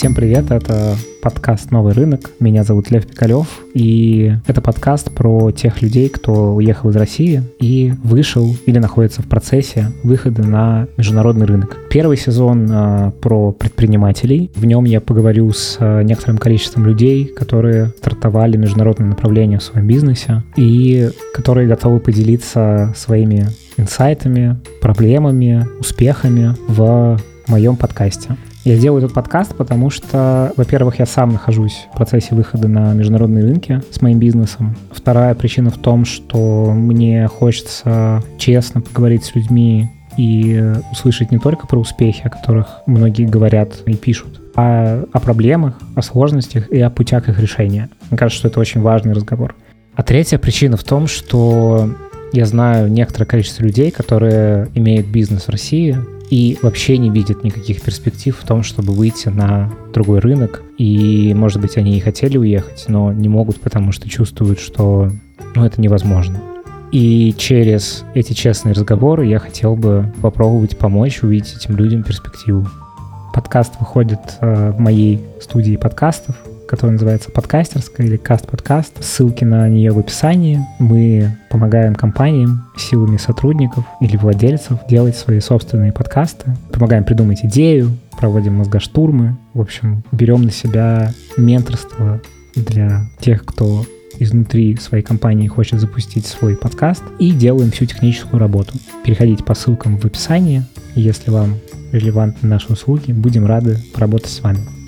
Всем привет, это подкаст «Новый рынок». Меня зовут Лев Пикалев, и это подкаст про тех людей, кто уехал из России и вышел или находится в процессе выхода на международный рынок. Первый сезон э, про предпринимателей. В нем я поговорю с э, некоторым количеством людей, которые стартовали международное направление в своем бизнесе и которые готовы поделиться своими инсайтами, проблемами, успехами в моем подкасте. Я делаю этот подкаст, потому что, во-первых, я сам нахожусь в процессе выхода на международные рынки с моим бизнесом. Вторая причина в том, что мне хочется честно поговорить с людьми и услышать не только про успехи, о которых многие говорят и пишут, а о проблемах, о сложностях и о путях их решения. Мне кажется, что это очень важный разговор. А третья причина в том, что я знаю некоторое количество людей, которые имеют бизнес в России, и вообще не видят никаких перспектив в том, чтобы выйти на другой рынок. И, может быть, они и хотели уехать, но не могут, потому что чувствуют, что ну, это невозможно. И через эти честные разговоры я хотел бы попробовать помочь увидеть этим людям перспективу. Подкаст выходит э, в моей студии подкастов которая называется «Подкастерская» или «Каст-подкаст». Ссылки на нее в описании. Мы помогаем компаниям силами сотрудников или владельцев делать свои собственные подкасты. Помогаем придумать идею, проводим мозгоштурмы. В общем, берем на себя менторство для тех, кто изнутри своей компании хочет запустить свой подкаст и делаем всю техническую работу. Переходите по ссылкам в описании. Если вам релевантны наши услуги, будем рады поработать с вами.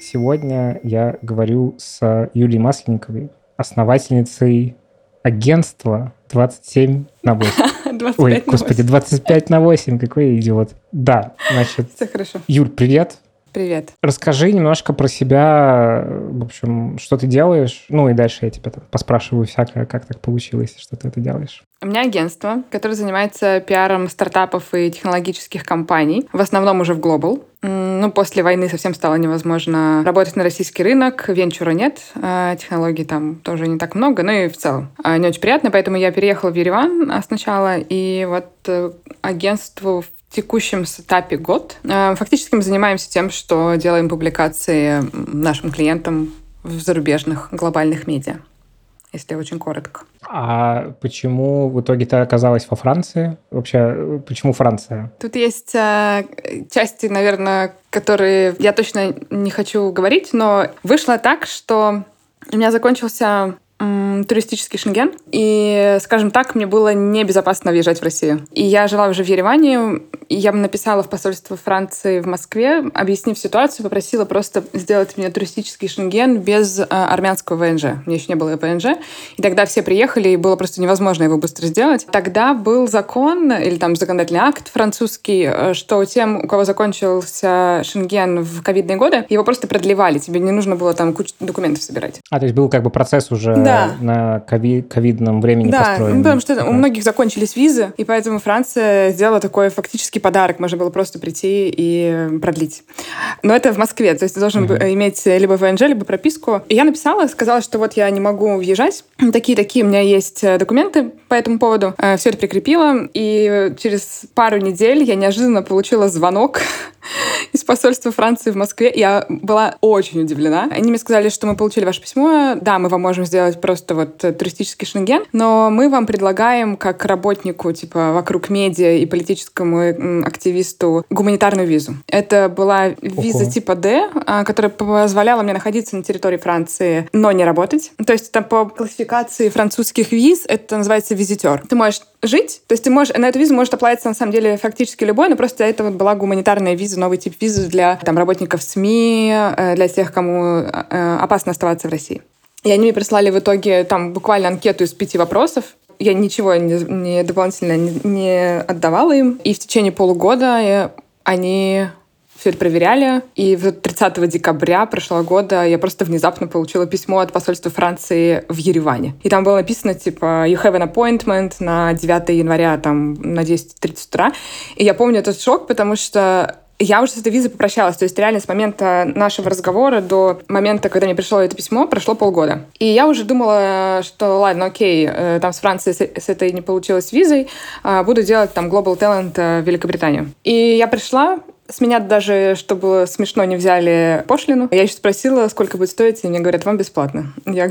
Сегодня я говорю с Юлией Масленниковой, основательницей агентства 27 на 8. 25 Ой, господи, 25 на 8, какой я идиот. Да, значит... Все хорошо. Юль, привет. Привет. Расскажи немножко про себя, в общем, что ты делаешь. Ну и дальше я тебя поспрашиваю всякое, как так получилось, что ты это делаешь. У меня агентство, которое занимается пиаром стартапов и технологических компаний, в основном уже в Global. Ну, после войны совсем стало невозможно работать на российский рынок, венчура нет, а технологий там тоже не так много, ну и в целом а, не очень приятно, поэтому я переехала в Ереван а, сначала, и вот э, агентству в текущем этапе год. Э, фактически мы занимаемся тем, что делаем публикации нашим клиентам в зарубежных глобальных медиа, если очень коротко. А почему в итоге ты оказалась во Франции? Вообще, почему Франция? Тут есть э, части, наверное, которые я точно не хочу говорить, но вышло так, что у меня закончился туристический Шенген. И, скажем так, мне было небезопасно въезжать в Россию. И я жила уже в Ереване, и я написала в посольство Франции в Москве, объяснив ситуацию, попросила просто сделать мне туристический Шенген без э, армянского ВНЖ. Мне еще не было ВНЖ. И тогда все приехали, и было просто невозможно его быстро сделать. Тогда был закон, или там законодательный акт французский, э, что тем, у кого закончился Шенген в ковидные годы, его просто продлевали. Тебе не нужно было там кучу документов собирать. А, то есть был как бы процесс уже да. на ковидном времени да, построен. Да, потому что у многих закончились визы, и поэтому Франция сделала такой фактически подарок. Можно было просто прийти и продлить. Но это в Москве, то есть ты должен uh-huh. иметь либо ВНЖ, либо прописку. И я написала, сказала, что вот я не могу въезжать. Такие-такие у меня есть э, документы по этому поводу. Э, Все это прикрепила, и через пару недель я неожиданно получила звонок из посольства Франции в Москве. Я была очень удивлена. Они мне сказали, что мы получили ваше письмо. Да, мы вам можем сделать просто вот туристический шенген, но мы вам предлагаем как работнику, типа, вокруг медиа и политическому активисту гуманитарную визу. Это была виза Ого. типа D, а, которая позволяла мне находиться на территории Франции, но не работать. То есть там по классификации французских виз это называется визитер. Ты можешь жить, то есть ты можешь, на эту визу может оплатиться на самом деле фактически любой, но просто это вот была гуманитарная виза, новый тип визы для там, работников СМИ, э, для тех, кому э, опасно оставаться в России. И они мне прислали в итоге там буквально анкету из пяти вопросов. Я ничего не, не дополнительно не, не отдавала им. И в течение полугода э, они все это проверяли. И в 30 декабря прошлого года я просто внезапно получила письмо от посольства Франции в Ереване. И там было написано, типа, you have an appointment на 9 января, там, на 10.30 утра. И я помню этот шок, потому что я уже с этой визой попрощалась. То есть реально с момента нашего разговора до момента, когда мне пришло это письмо, прошло полгода. И я уже думала, что ладно, окей, э, там с Францией с этой не получилось визой, а, буду делать там Global Talent э, в Великобританию. И я пришла, с меня даже, чтобы было смешно, не взяли пошлину. Я еще спросила, сколько будет стоить, и мне говорят, вам бесплатно. Я,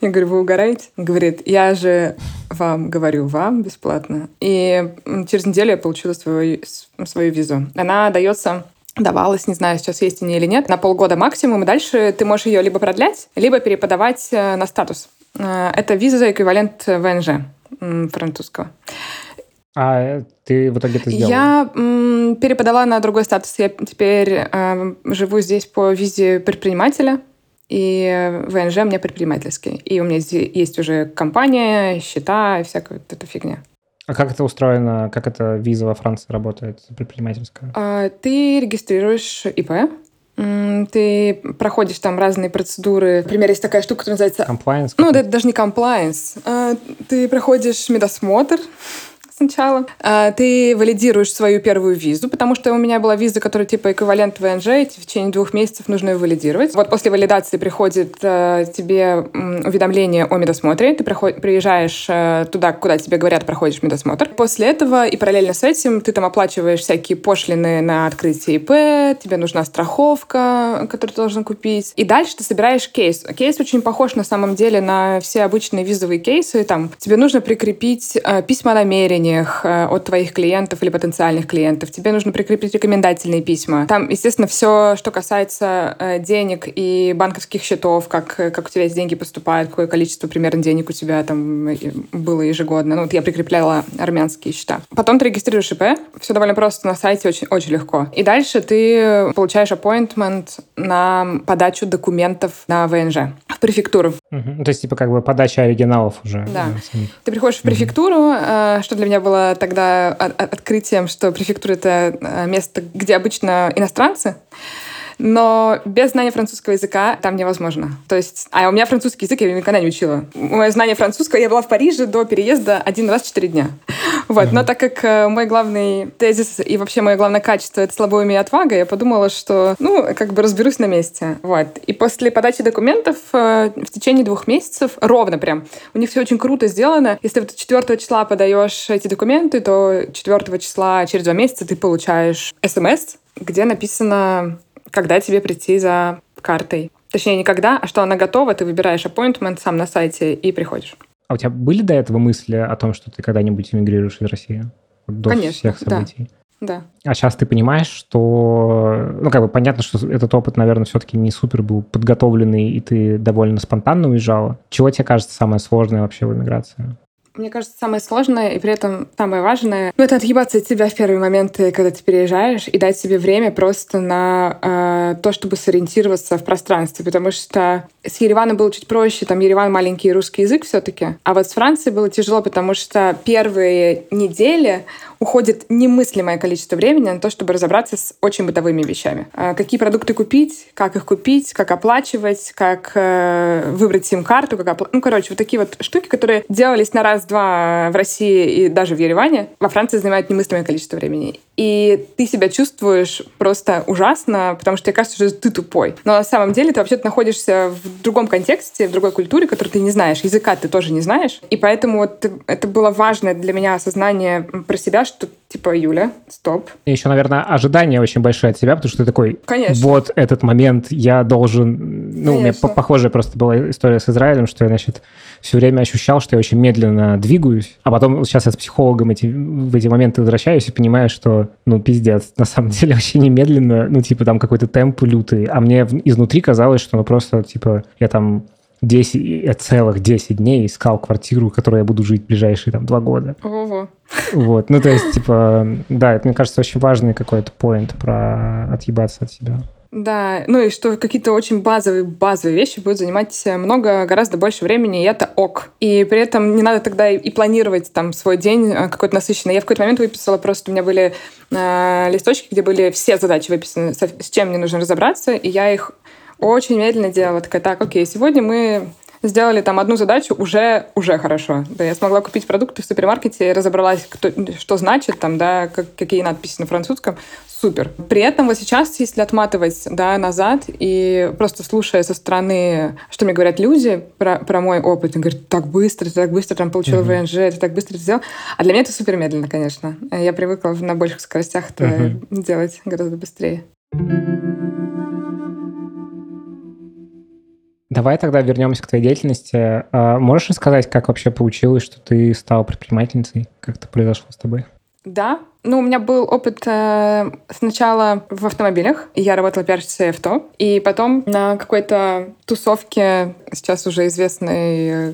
говорю, вы угораете? Говорит, я же вам говорю, вам бесплатно. И через неделю я получила свою, свою визу. Она дается давалась, не знаю, сейчас есть они или нет, на полгода максимум, и дальше ты можешь ее либо продлять, либо переподавать э, на статус. Э, это виза эквивалент ВНЖ французского. А ты в итоге это сделала? Я м, переподала на другой статус. Я теперь э, живу здесь по визе предпринимателя, и ВНЖ у меня предпринимательский. И у меня здесь есть уже компания, счета и всякая вот эта фигня. А как это устроено? Как эта виза во Франции работает, предпринимательская? А, ты регистрируешь ИП, ты проходишь там разные процедуры. Например, есть такая штука, которая называется... Compliance? Ну, это даже не compliance. А, ты проходишь медосмотр, сначала. А, ты валидируешь свою первую визу, потому что у меня была виза, которая типа эквивалент ВНЖ, и в течение двух месяцев нужно ее валидировать. Вот после валидации приходит э, тебе уведомление о медосмотре, ты приезжаешь э, туда, куда тебе говорят, проходишь медосмотр. После этого и параллельно с этим ты там оплачиваешь всякие пошлины на открытие ИП, тебе нужна страховка, которую ты должен купить. И дальше ты собираешь кейс. Кейс очень похож на самом деле на все обычные визовые кейсы. Там тебе нужно прикрепить э, письма намерения, требованиях э, от твоих клиентов или потенциальных клиентов. Тебе нужно прикрепить рекомендательные письма. Там, естественно, все, что касается э, денег и банковских счетов, как, э, как у тебя эти деньги поступают, какое количество примерно денег у тебя там было ежегодно. Ну, вот я прикрепляла армянские счета. Потом ты регистрируешь ИП. Все довольно просто на сайте, очень, очень легко. И дальше ты получаешь appointment на подачу документов на ВНЖ в префектуру. Угу. То есть, типа, как бы подача оригиналов уже. Да. ты приходишь в префектуру, угу. что для меня было тогда открытием, что префектура — это э, место, где обычно иностранцы, но без знания французского языка там невозможно. То есть, а у меня французский язык я никогда не учила. Мое знание французского, я была в Париже до переезда один раз в четыре дня. Вот, mm-hmm. но так как э, мой главный тезис и вообще мое главное качество — это слабоумие и отвага, я подумала, что, ну, как бы разберусь на месте. Вот. И после подачи документов э, в течение двух месяцев, ровно прям, у них все очень круто сделано. Если вот 4 числа подаешь эти документы, то 4 числа через два месяца ты получаешь смс, где написано когда тебе прийти за картой. Точнее, не когда, а что она готова, ты выбираешь appointment сам на сайте и приходишь. А у тебя были до этого мысли о том, что ты когда-нибудь эмигрируешь из России? До Конечно, всех событий? Да. А сейчас ты понимаешь, что, ну, как бы понятно, что этот опыт, наверное, все-таки не супер был подготовленный, и ты довольно спонтанно уезжала. Чего тебе кажется самое сложное вообще в эмиграции? Мне кажется, самое сложное и при этом самое важное, ну, это отъебаться от себя в первые моменты, когда ты переезжаешь, и дать себе время просто на э, то, чтобы сориентироваться в пространстве, потому что с Ереваном было чуть проще, там Ереван маленький русский язык все таки а вот с Францией было тяжело, потому что первые недели уходит немыслимое количество времени на то, чтобы разобраться с очень бытовыми вещами. А какие продукты купить, как их купить, как оплачивать, как э, выбрать сим-карту, как опла... Ну, короче, вот такие вот штуки, которые делались на раз-два в России и даже в Ереване, во Франции занимают немыслимое количество времени. И ты себя чувствуешь просто ужасно, потому что тебе кажется, что ты тупой. Но на самом деле ты вообще-то находишься в другом контексте, в другой культуре, которую ты не знаешь. Языка ты тоже не знаешь. И поэтому вот это было важное для меня осознание про себя, что типа, Юля, стоп. И еще, наверное, ожидания очень большие от себя, потому что ты такой, Конечно. вот этот момент я должен... Ну, Конечно. у меня похожая просто была история с Израилем, что я, значит, все время ощущал, что я очень медленно двигаюсь, а потом сейчас я с психологом эти, в эти моменты возвращаюсь и понимаю, что, ну, пиздец, на самом деле вообще не медленно, ну, типа там какой-то темп лютый, а мне изнутри казалось, что, ну, просто, типа, я там 10, целых 10 дней искал квартиру, в которой я буду жить ближайшие там два года. Ого. Вот, ну то есть, типа, да, это, мне кажется, очень важный какой-то поинт про отъебаться от себя. Да, ну и что какие-то очень базовые, базовые вещи будут занимать много, гораздо больше времени, и это ок. И при этом не надо тогда и планировать там свой день э, какой-то насыщенный. Я в какой-то момент выписала просто, у меня были э, листочки, где были все задачи выписаны, с чем мне нужно разобраться, и я их очень медленно делала. Такая, так, окей, сегодня мы сделали там одну задачу уже, уже хорошо. Да, я смогла купить продукты в супермаркете разобралась, кто, что значит там, да, как, какие надписи на французском. Супер. При этом вот сейчас, если отматывать да, назад и просто слушая со стороны, что мне говорят люди про, про мой опыт, они говорят, так быстро, ты так быстро там получила uh-huh. ВНЖ, ты так быстро это сделал. А для меня это супер медленно, конечно. Я привыкла на больших скоростях это uh-huh. делать гораздо быстрее. Давай тогда вернемся к твоей деятельности. А можешь рассказать, как вообще получилось, что ты стала предпринимательницей? Как это произошло с тобой? Да, ну, у меня был опыт э, сначала в автомобилях. Я работала пиарщицей авто. И потом на какой-то тусовке сейчас уже известной э,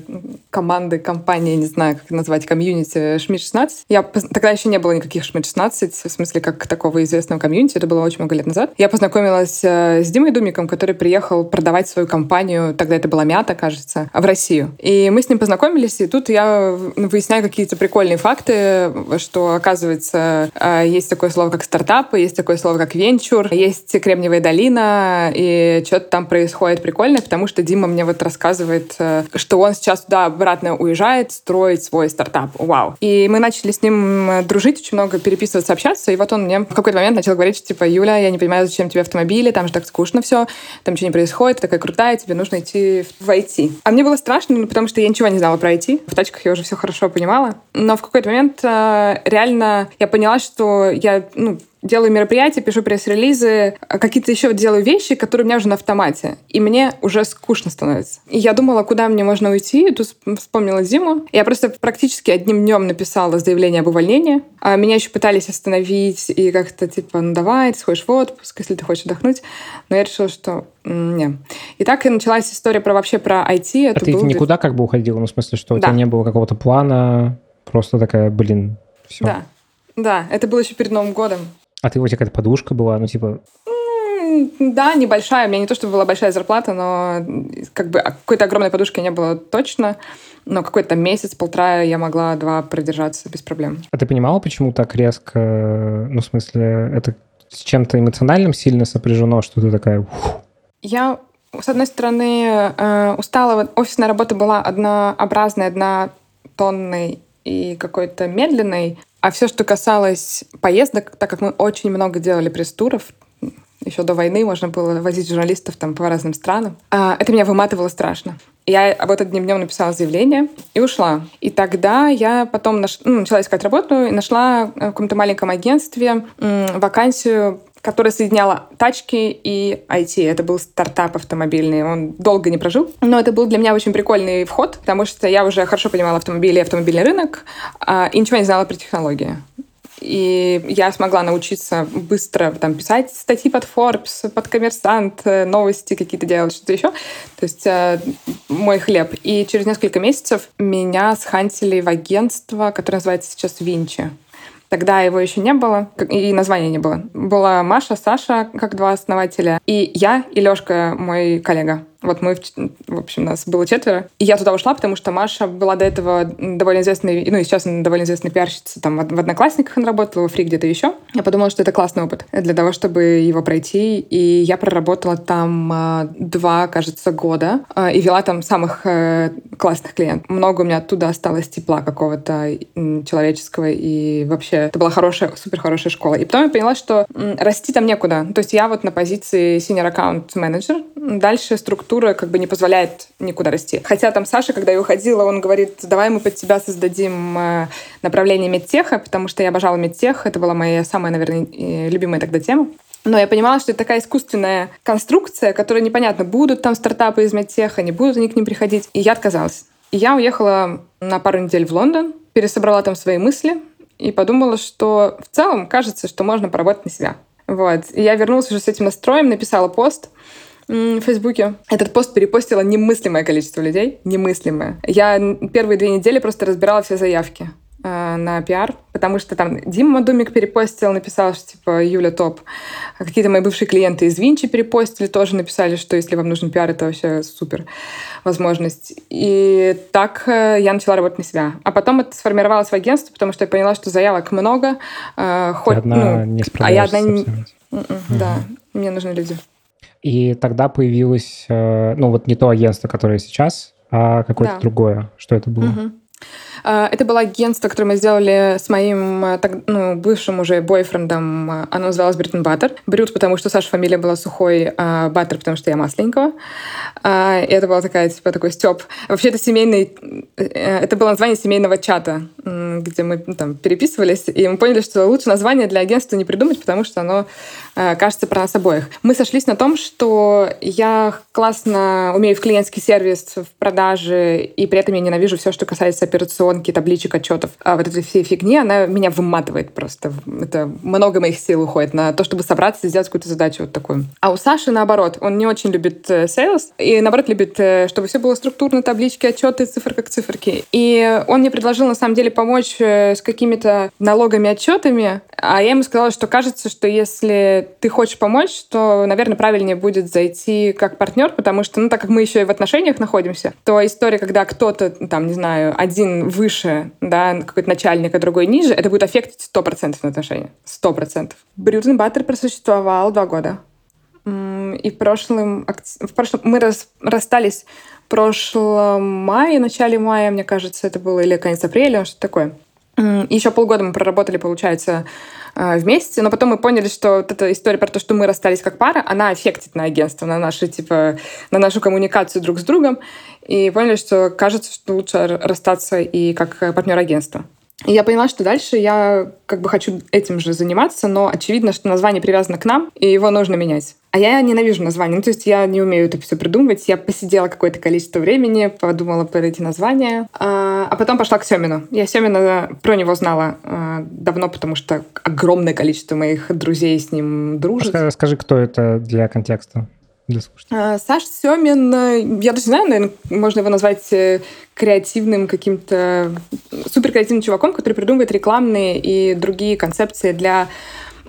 команды, компании, не знаю, как назвать, комьюнити Шмидт-16. Я, тогда еще не было никаких Шмидт-16, в смысле, как такого известного комьюнити. Это было очень много лет назад. Я познакомилась э, с Димой Думиком, который приехал продавать свою компанию, тогда это была Мята, кажется, в Россию. И мы с ним познакомились, и тут я выясняю какие-то прикольные факты, что, оказывается, есть такое слово, как стартапы, есть такое слово, как венчур, есть Кремниевая долина, и что-то там происходит прикольное, потому что Дима мне вот рассказывает, э, что он сейчас туда обратно уезжает строить свой стартап. Вау. И мы начали с ним э, дружить, очень много переписываться, общаться, и вот он мне в какой-то момент начал говорить, что типа, Юля, я не понимаю, зачем тебе автомобили, там же так скучно все, там ничего не происходит, такая крутая, тебе нужно идти в IT. А мне было страшно, ну, потому что я ничего не знала про IT. В тачках я уже все хорошо понимала. Но в какой-то момент реально я поняла, поняла, что я ну, делаю мероприятия, пишу пресс-релизы, а какие-то еще делаю вещи, которые у меня уже на автомате. И мне уже скучно становится. И я думала, куда мне можно уйти. И тут вспомнила зиму. Я просто практически одним днем написала заявление об увольнении. А меня еще пытались остановить и как-то типа, ну давай, ты сходишь в отпуск, если ты хочешь отдохнуть. Но я решила, что не. И так и началась история про вообще про IT. А ты был... никуда как бы уходила? Ну, в смысле, что у тебя не было какого-то плана? Просто такая, блин, все. Да. Да, это было еще перед Новым годом. А ты у тебя какая-то подушка была, ну типа... Да, небольшая. У меня не то, чтобы была большая зарплата, но как бы какой-то огромной подушки не было точно. Но какой-то месяц, полтора я могла два продержаться без проблем. А ты понимала, почему так резко? Ну, в смысле, это с чем-то эмоциональным сильно сопряжено, что ты такая... Я, с одной стороны, э, устала. Офисная работа была однообразной, однотонной и какой-то медленной. А все, что касалось поездок, так как мы очень много делали пресс-туров, еще до войны можно было возить журналистов там по разным странам. А, это меня выматывало страшно. Я об этом днем написала заявление и ушла. И тогда я потом наш... ну, начала искать работу и нашла в каком-то маленьком агентстве вакансию которая соединяла тачки и IT. Это был стартап автомобильный. Он долго не прожил, но это был для меня очень прикольный вход, потому что я уже хорошо понимала автомобили и автомобильный рынок, а, и ничего не знала про технологии. И я смогла научиться быстро там, писать статьи под Forbes, под Коммерсант, э, новости какие-то делать, что-то еще. То есть э, мой хлеб. И через несколько месяцев меня схантили в агентство, которое называется сейчас Винчи. Тогда его еще не было, и названия не было. Была Маша, Саша, как два основателя, и я, и Лешка, мой коллега. Вот мы, в общем, нас было четверо. И я туда ушла, потому что Маша была до этого довольно известной, ну и сейчас она довольно известная пиарщица. Там в «Одноклассниках» она работала, во «Фри» где-то еще. Я подумала, что это классный опыт для того, чтобы его пройти. И я проработала там а, два, кажется, года. А, и вела там самых э, классных клиентов. Много у меня оттуда осталось тепла какого-то человеческого. И вообще это была хорошая, супер хорошая школа. И потом я поняла, что расти там некуда. То есть я вот на позиции senior account manager. Дальше структура структура как бы не позволяет никуда расти. Хотя там Саша, когда я уходила, он говорит, давай мы под тебя создадим э, направление медтеха, потому что я обожала медтех. Это была моя самая, наверное, любимая тогда тема. Но я понимала, что это такая искусственная конструкция, которая непонятно, будут там стартапы из медтеха, не будут они к ним приходить. И я отказалась. И я уехала на пару недель в Лондон, пересобрала там свои мысли и подумала, что в целом кажется, что можно поработать на себя. Вот. И я вернулась уже с этим настроем, написала пост, в Фейсбуке. Этот пост перепостило немыслимое количество людей. Немыслимое. Я первые две недели просто разбирала все заявки э, на пиар, потому что там Дима Думик перепостил, написал, что типа Юля топ. А какие-то мои бывшие клиенты из Винчи перепостили, тоже написали, что если вам нужен пиар, это вообще супер возможность. И так э, я начала работать на себя. А потом это сформировалось в агентство, потому что я поняла, что заявок много. Э, хоть, одна ну, не а я одна не... М-м, да, мне нужны люди. И тогда появилось, э, ну вот не то агентство, которое сейчас, а какое-то да. другое. Что это было? Угу. Это было агентство, которое мы сделали с моим э, ну, бывшим уже бойфрендом. Оно называлось Бритон Баттер. Брют, потому что Саша фамилия была Сухой, а Баттер, потому что я масленького. А, и это была такая, типа, такой стёб. Вообще, это семейный... Э, это было название семейного чата, где мы ну, там переписывались, и мы поняли, что лучше название для агентства не придумать, потому что оно э, кажется про нас обоих. Мы сошлись на том, что я классно умею в клиентский сервис, в продаже, и при этом я ненавижу все, что касается операционки, табличек, отчетов. А вот этой всей фигни, она меня выматывает просто. Это много моих сил уходит на то, чтобы собраться и сделать какую-то задачу вот такую. А у Саши наоборот, он не очень любит sales, э, и наоборот любит, э, чтобы все было структурно, таблички, отчеты, цифр как циферки. И он мне предложил на самом деле помочь э, с какими-то налогами, отчетами, а я ему сказала, что кажется, что если ты хочешь помочь, то, наверное, правильнее будет зайти как партнер, потому что, ну, так как мы еще и в отношениях находимся, то история, когда кто-то, там, не знаю, один выше, да, какой-то начальник, а другой ниже, это будет аффектить 100% на отношения. 100%. Брютен Баттер просуществовал два года. И в прошлом, в прошлом мы рас, расстались в прошлом мае, начале мая, мне кажется, это было, или конец апреля, что-то такое. Еще полгода мы проработали, получается, вместе, но потом мы поняли, что вот эта история про то, что мы расстались как пара, она аффектит на агентство, на наши, типа, на нашу коммуникацию друг с другом, и поняли, что кажется, что лучше расстаться и как партнер агентства. И я поняла, что дальше я как бы хочу этим же заниматься, но очевидно, что название привязано к нам, и его нужно менять. А я ненавижу названия. Ну, то есть я не умею это все придумывать. Я посидела какое-то количество времени, подумала про эти названия. А, а потом пошла к Семину. Я Семина про него знала а, давно, потому что огромное количество моих друзей с ним дружит. Расскажи, кто это для контекста для слушателей? Саш Семин, э, я даже не знаю, наверное, можно его назвать э, креативным каким-то супер креативным чуваком, который придумывает рекламные и другие концепции для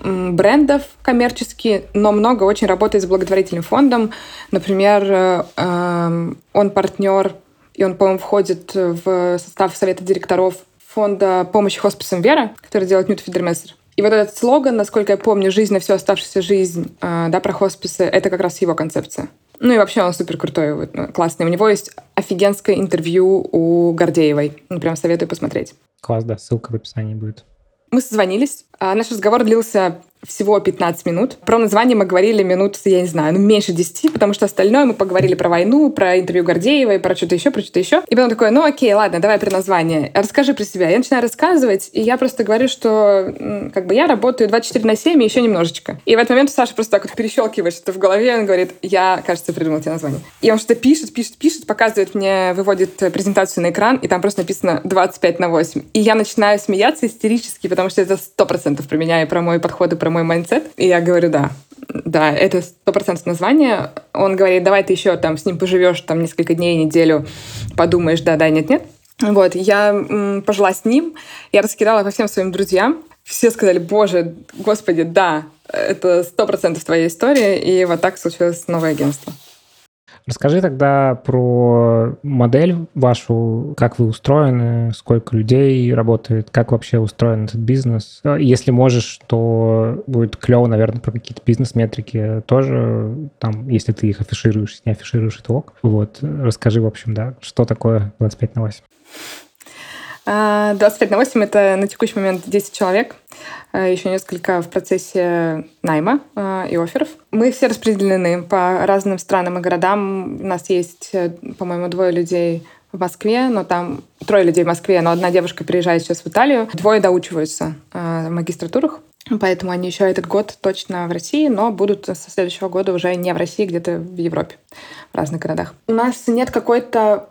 брендов коммерческие, но много очень работает с благотворительным фондом. Например, э, эм, он партнер, и он, по-моему, входит в состав совета директоров фонда помощи хосписам Вера, который делает Ньют Фидермессер. И вот этот слоган, насколько я помню, «Жизнь на всю оставшуюся жизнь», э, да, про хосписы, это как раз его концепция. Ну и вообще он супер крутой, ну, классный. У него есть офигенское интервью у Гордеевой. Ну, прям советую посмотреть. Класс, да, ссылка в описании будет. Мы созвонились. А наш разговор длился всего 15 минут. Про название мы говорили минут, я не знаю, ну, меньше 10, потому что остальное мы поговорили про войну, про интервью Гордеева и про что-то еще, про что-то еще. И потом такое, ну окей, ладно, давай про название. Расскажи про себя. Я начинаю рассказывать, и я просто говорю, что как бы я работаю 24 на 7 и еще немножечко. И в этот момент Саша просто так вот перещелкивает что-то в голове, он говорит, я, кажется, придумал тебе название. И он что-то пишет, пишет, пишет, показывает мне, выводит презентацию на экран, и там просто написано 25 на 8. И я начинаю смеяться истерически, потому что это 100% про меня и про мой подход и про мой mindset? И я говорю, да. Да, это сто процентов название. Он говорит, давай ты еще там с ним поживешь там несколько дней, неделю, подумаешь, да, да, нет, нет. Вот, я м, пожила с ним, я раскидала по всем своим друзьям. Все сказали, боже, господи, да, это сто процентов твоя история, и вот так случилось новое агентство. Расскажи тогда про модель вашу, как вы устроены, сколько людей работает, как вообще устроен этот бизнес. Если можешь, то будет клево, наверное, про какие-то бизнес-метрики тоже, там, если ты их афишируешь, не афишируешь, это ок. Вот, расскажи, в общем, да, что такое 25 на 8. 25 а, на 8 — это на текущий момент 10 человек. А, еще несколько в процессе найма а, и офферов. Мы все распределены по разным странам и городам. У нас есть, э, по-моему, двое людей в Москве, но там трое людей в Москве, но одна девушка переезжает сейчас в Италию. Двое доучиваются в магистратурах. Поэтому они еще этот год точно в России, но будут со следующего года уже не в России, где-то в Европе, в разных городах. У нас нет какой-то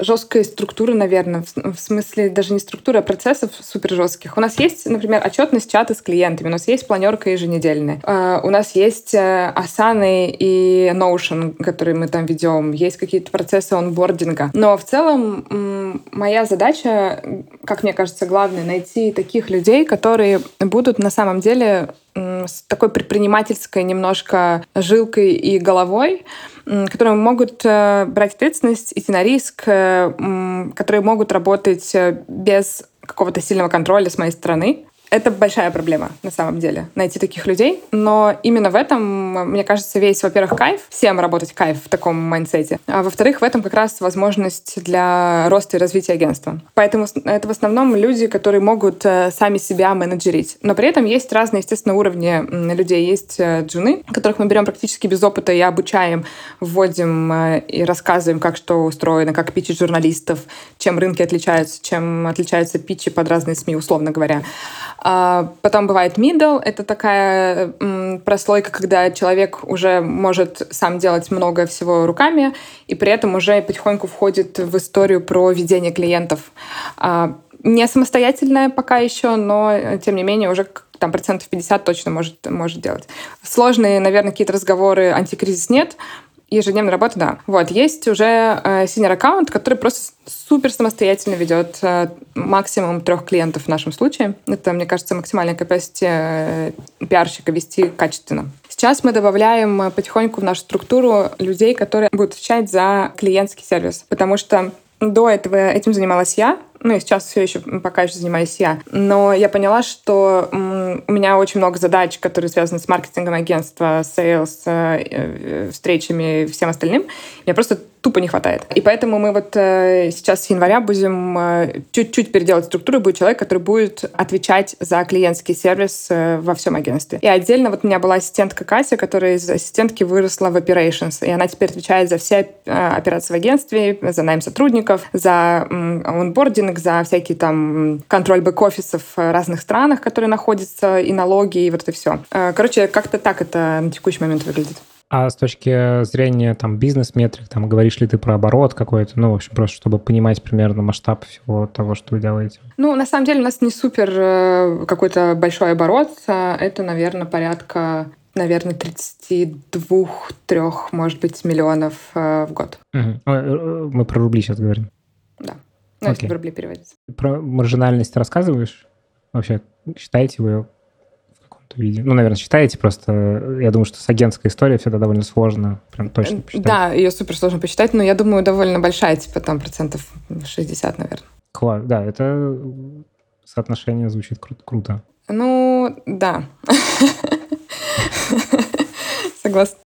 жесткой структуры, наверное, в смысле даже не структуры, а процессов супер жестких. У нас есть, например, отчетность чата с клиентами, у нас есть планерка еженедельная, а, у нас есть Asana э, и Notion, которые мы там ведем, есть какие-то процессы онбординга. Но в целом моя задача, как мне кажется, главная, найти таких людей, которые будут на самом деле с такой предпринимательской немножко жилкой и головой, которые могут э, брать ответственность, идти на риск, э, которые могут работать э, без какого-то сильного контроля с моей стороны. Это большая проблема на самом деле, найти таких людей. Но именно в этом, мне кажется, весь, во-первых, кайф, всем работать кайф в таком майндсете. А во-вторых, в этом как раз возможность для роста и развития агентства. Поэтому это в основном люди, которые могут э, сами себя менеджерить. Но при этом есть разные, естественно, уровни людей. Есть э, джуны, которых мы берем практически без опыта и обучаем, вводим э, и рассказываем, как что устроено, как питчить журналистов, чем рынки отличаются, чем отличаются питчи под разные СМИ, условно говоря. А потом бывает middle, это такая прослойка, когда человек уже может сам делать много всего руками, и при этом уже потихоньку входит в историю про ведение клиентов. А, не самостоятельная пока еще, но тем не менее уже там процентов 50 точно может, может делать. Сложные, наверное, какие-то разговоры, антикризис нет, ежедневная работа, да. Вот, есть уже э, senior аккаунт, который просто супер самостоятельно ведет э, максимум трех клиентов в нашем случае. Это, мне кажется, максимальная capacity э, пиарщика вести качественно. Сейчас мы добавляем э, потихоньку в нашу структуру людей, которые будут отвечать за клиентский сервис, потому что до этого этим занималась я, ну и сейчас все еще пока еще занимаюсь я. Но я поняла, что у меня очень много задач, которые связаны с маркетингом агентства, sales, э, встречами и всем остальным. Мне просто тупо не хватает. И поэтому мы вот э, сейчас с января будем э, чуть-чуть переделать структуру. Будет человек, который будет отвечать за клиентский сервис э, во всем агентстве. И отдельно вот у меня была ассистентка Катя, которая из ассистентки выросла в operations. И она теперь отвечает за все операции в агентстве, за найм сотрудников, за онбординг, за всякие там контроль бэк-офисов в разных странах, которые находятся, и налоги, и вот это все. Короче, как-то так это на текущий момент выглядит. А с точки зрения там бизнес-метрик, там говоришь ли ты про оборот какой-то, ну, в общем, просто чтобы понимать примерно масштаб всего того, что вы делаете? Ну, на самом деле у нас не супер э, какой-то большой оборот. А это, наверное, порядка наверное, 32-3, может быть, миллионов э, в год. Угу. Мы про рубли сейчас говорим. Да. Ну, Окей. если в рубли переводится. Про маржинальность рассказываешь? Вообще, считаете вы ее виде? Ну, наверное, считаете просто. Я думаю, что с агентской историей всегда довольно сложно прям точно посчитать. Да, ее супер сложно посчитать, но я думаю, довольно большая, типа там процентов 60, наверное. Класс, да, это соотношение звучит кру- круто. Ну, да. Согласна.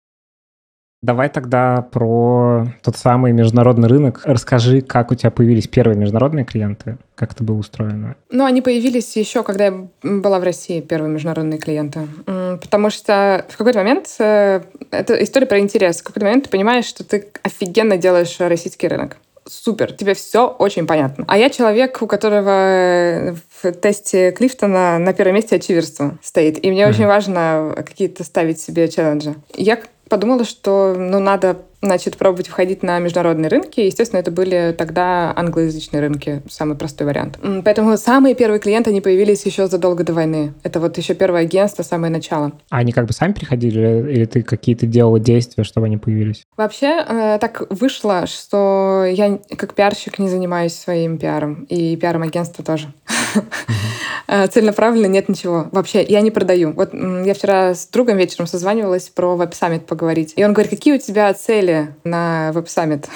Давай тогда про тот самый международный рынок. Расскажи, как у тебя появились первые международные клиенты, как это было устроено? Ну, они появились еще, когда я была в России, первые международные клиенты. Потому что в какой-то момент, э, это история про интерес, в какой-то момент ты понимаешь, что ты офигенно делаешь российский рынок супер, тебе все очень понятно. А я человек, у которого в тесте Клифтона на первом месте ачиверство стоит. И мне mm-hmm. очень важно какие-то ставить себе челленджи. Я подумала, что ну, надо значит, пробовать входить на международные рынки. Естественно, это были тогда англоязычные рынки, самый простой вариант. Поэтому самые первые клиенты, они появились еще задолго до войны. Это вот еще первое агентство, самое начало. А они как бы сами приходили, или ты какие-то делала действия, чтобы они появились? Вообще, э, так вышло, что я как пиарщик не занимаюсь своим пиаром, и пиаром агентства тоже. Э, целенаправленно нет ничего. Вообще, я не продаю. Вот я вчера с другом вечером созванивалась про веб-саммит поговорить. И он говорит, какие у тебя цели на веб-саммит?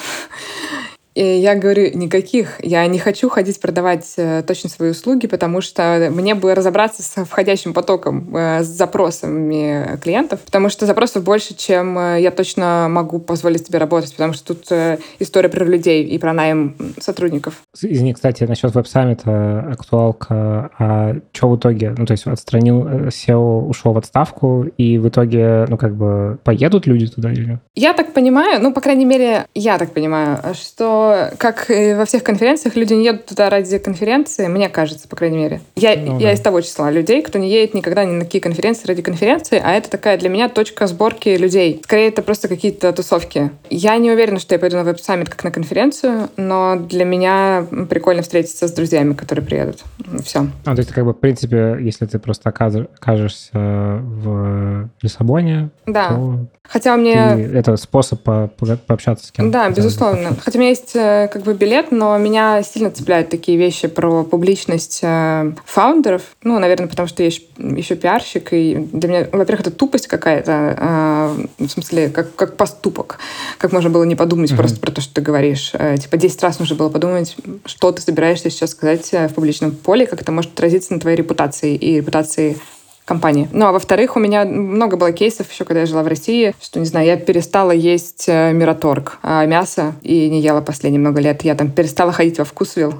И я говорю, никаких. Я не хочу ходить продавать э, точно свои услуги, потому что мне бы разобраться с входящим потоком, э, с запросами клиентов, потому что запросов больше, чем э, я точно могу позволить себе работать, потому что тут история про людей и про найм сотрудников. Извини, кстати, насчет веб-саммита актуалка. А что в итоге? Ну, то есть отстранил SEO, ушел в отставку, и в итоге, ну, как бы, поедут люди туда или Я так понимаю, ну, по крайней мере, я так понимаю, что как и во всех конференциях, люди не едут туда ради конференции, мне кажется, по крайней мере. Я, ну, я да. из того числа людей, кто не едет никогда ни на какие конференции ради конференции, а это такая для меня точка сборки людей. Скорее, это просто какие-то тусовки. Я не уверена, что я пойду на веб-саммит как на конференцию, но для меня прикольно встретиться с друзьями, которые приедут. Все. А, то есть, как бы, в принципе, если ты просто окажешься в Лиссабоне, да. то Хотя у меня... это способ по пообщаться с кем-то. Да, безусловно. Хотя у меня есть есть э, как бы билет, но меня сильно цепляют такие вещи про публичность э, фаундеров. Ну, наверное, потому что я еще пиарщик, и для меня, во-первых, это тупость какая-то, э, в смысле, как, как поступок. Как можно было не подумать mm-hmm. просто про то, что ты говоришь. Типа 10 раз нужно было подумать, что ты собираешься сейчас сказать в публичном поле, как это может отразиться на твоей репутации и репутации компании. Ну, а во-вторых, у меня много было кейсов еще, когда я жила в России, что, не знаю, я перестала есть э, мираторг, а мясо, и не ела последние много лет. Я там перестала ходить во вкусвилл.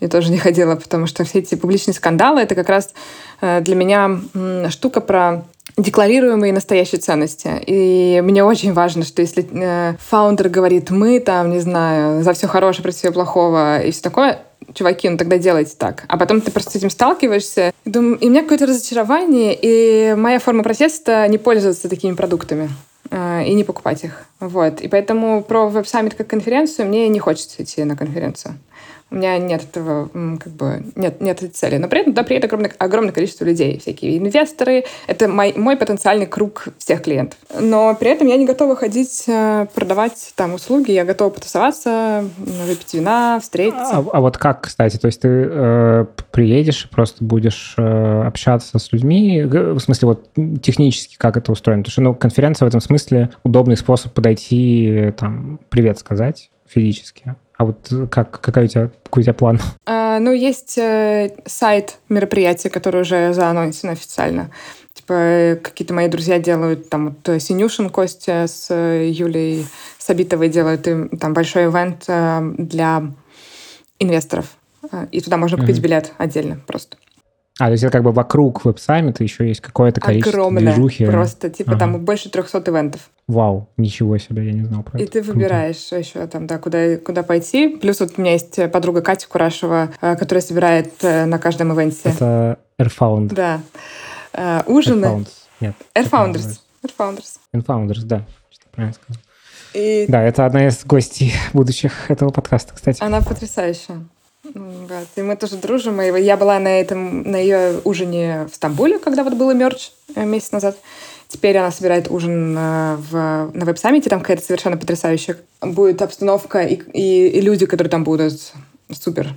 Я тоже не ходила, потому что все эти публичные скандалы — это как раз э, для меня штука про декларируемые настоящие ценности. И мне очень важно, что если э, фаундер говорит, мы там, не знаю, за все хорошее, против всего плохого и все такое, чуваки, ну тогда делайте так. А потом ты просто с этим сталкиваешься. И, думаю, и у меня какое-то разочарование, и моя форма протеста не пользоваться такими продуктами э, и не покупать их. Вот. И поэтому про веб-саммит как конференцию мне не хочется идти на конференцию. У меня нет этого, как бы, нет, нет этой цели. Но при этом да, приедет огромное, огромное количество людей, всякие инвесторы. Это мой, мой потенциальный круг всех клиентов. Но при этом я не готова ходить, э, продавать там услуги. Я готова потусоваться, выпить вина, встретиться. А, а вот как, кстати? То есть ты э, приедешь и просто будешь э, общаться с людьми? В смысле, вот технически как это устроено? Потому что ну, конференция в этом смысле удобный способ подойти, там, привет сказать физически. А вот как, какая у тебя, какой у тебя план? А, ну, есть э, сайт мероприятия, который уже заанонсен официально. Типа какие-то мои друзья делают, там вот э, Синюшин Костя с э, Юлей Сабитовой делают им там большой ивент э, для инвесторов. Э, и туда можно купить mm-hmm. билет отдельно просто. А, то есть это как бы вокруг веб-саммита еще есть какое-то количество Огромное, движухи. просто, типа ага. там больше 300 ивентов. Вау, ничего себе, я не знал про и это. И ты выбираешь Круто. еще там, да, куда, куда пойти. Плюс вот у меня есть подруга Катя Курашева, э, которая собирает э, на каждом ивенте. Это Airfound. Да. Uh, ужины. Airfound. Нет. Airfounders. Airfounders. Airfounders, да. Что правильно сказал. И... Да, это одна из гостей будущих этого подкаста, кстати. Она потрясающая. Вот. И мы тоже дружим. И я была на этом, на ее ужине в Стамбуле, когда вот было мерч э, месяц назад. Теперь она собирает ужин э, в, на веб-саммите. Там какая-то совершенно потрясающая будет обстановка и, и, и люди, которые там будут. Супер.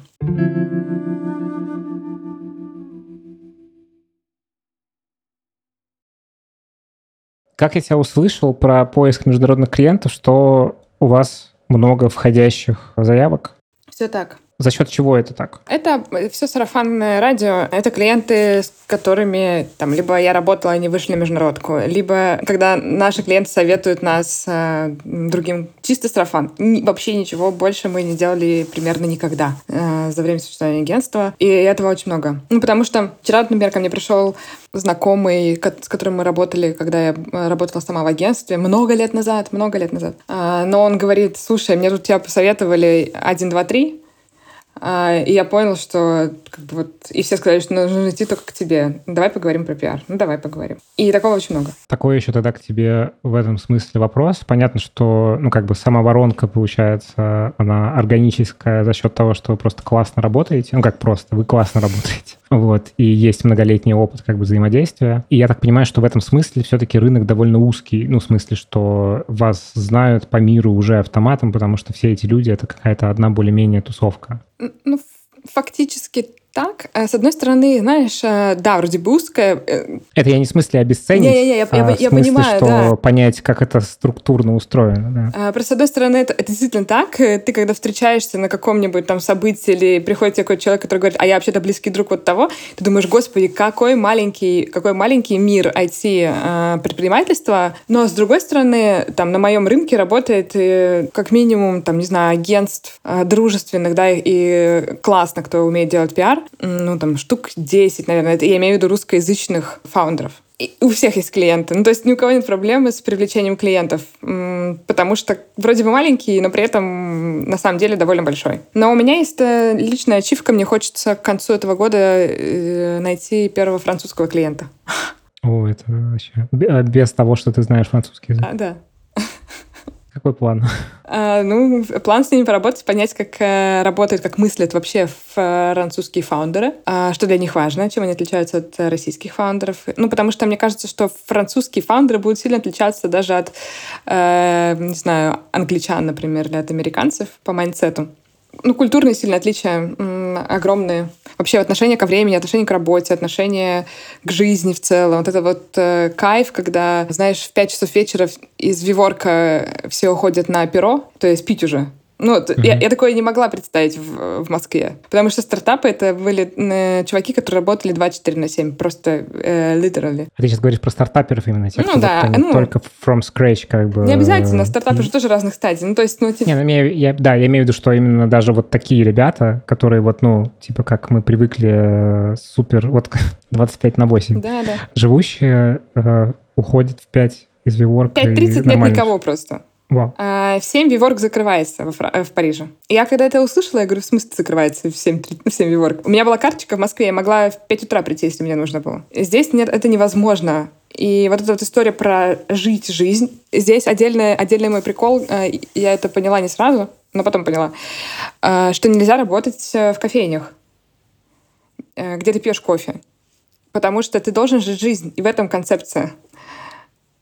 Как я тебя услышал про поиск международных клиентов, что у вас много входящих заявок? Все так. За счет чего это так? Это все сарафанное радио. Это клиенты, с которыми там либо я работала, они вышли на международку, либо когда наши клиенты советуют нас э, другим. Чисто сарафан. Ни, вообще ничего больше мы не делали примерно никогда э, за время существования агентства. И этого очень много. Ну, потому что вчера, например, ко мне пришел знакомый, с которым мы работали, когда я э, работала сама в агентстве, много лет назад, много лет назад. Э, но он говорит, слушай, мне тут тебя посоветовали 1, 2, 3, а, и я понял, что как бы вот... И все сказали, что нужно идти только к тебе. Давай поговорим про пиар. Ну, давай поговорим. И такого очень много. Такой еще тогда к тебе в этом смысле вопрос. Понятно, что, ну, как бы сама воронка, получается, она органическая за счет того, что вы просто классно работаете. Ну, как просто, вы классно работаете. Вот. И есть многолетний опыт как бы взаимодействия. И я так понимаю, что в этом смысле все-таки рынок довольно узкий. Ну, в смысле, что вас знают по миру уже автоматом, потому что все эти люди — это какая-то одна более-менее тусовка. Ну, фактически так. Э, с одной стороны, знаешь, э, да, вроде бы узкая. Э, это я не в смысле обесценить, не, не, не, я, а я, я, в смысле, понимаю, что да. понять, как это структурно устроено. Да. А, просто с одной стороны, это, это действительно так. Ты когда встречаешься на каком-нибудь там событии или приходит тебе какой-то человек, который говорит, а я вообще-то близкий друг вот того, ты думаешь, господи, какой маленький, какой маленький мир IT-предпринимательства. Но с другой стороны, там на моем рынке работает как минимум, там, не знаю, агентств дружественных, да, и классно, кто умеет делать пиар ну, там, штук 10, наверное. Это я имею в виду русскоязычных фаундеров. И у всех есть клиенты. Ну, то есть ни у кого нет проблемы с привлечением клиентов, потому что вроде бы маленький, но при этом на самом деле довольно большой. Но у меня есть э, личная ачивка, мне хочется к концу этого года э, найти первого французского клиента. О, это вообще... А без того, что ты знаешь французский язык. А, да. Какой план? А, ну, план с ними поработать, понять, как э, работают, как мыслят вообще французские фаундеры, а, что для них важно, чем они отличаются от российских фаундеров. Ну, потому что мне кажется, что французские фаундеры будут сильно отличаться даже от, э, не знаю, англичан, например, или от американцев по майндсету ну, культурные сильно отличия огромные. Вообще отношение ко времени, отношение к работе, отношение к жизни в целом. Вот это вот э, кайф, когда, знаешь, в 5 часов вечера из Виворка все уходят на перо, то есть пить уже. Ну, mm-hmm. я, я такое не могла представить в, в Москве. Потому что стартапы это были э, чуваки, которые работали 24 на 7, просто э, literally. А ты сейчас говоришь про стартаперов именно, тех, ну, да, ну, только from scratch, как бы. Не обязательно, стартапы mm-hmm. же тоже разных стадий. Ну, то есть, ну, типа... Не, ну, имею, я, да, я имею в виду, что именно даже вот такие ребята, которые вот, ну, типа, как мы привыкли, э, супер, вот 25 на 8, да, да. живущие, э, уходят в 5 из WeWork. 5.30 нет никого просто. Wow. А, в 7 Виворк закрывается в, в Париже. И я когда это услышала, я говорю, в смысле закрывается в 7, в 7 Виворк? У меня была карточка в Москве, я могла в 5 утра прийти, если мне нужно было. Здесь нет, это невозможно. И вот эта вот история про жить жизнь. Здесь отдельный, отдельный мой прикол, э, я это поняла не сразу, но потом поняла, э, что нельзя работать э, в кофейнях, где ты пьешь кофе. Потому что ты должен жить жизнь. И в этом концепция.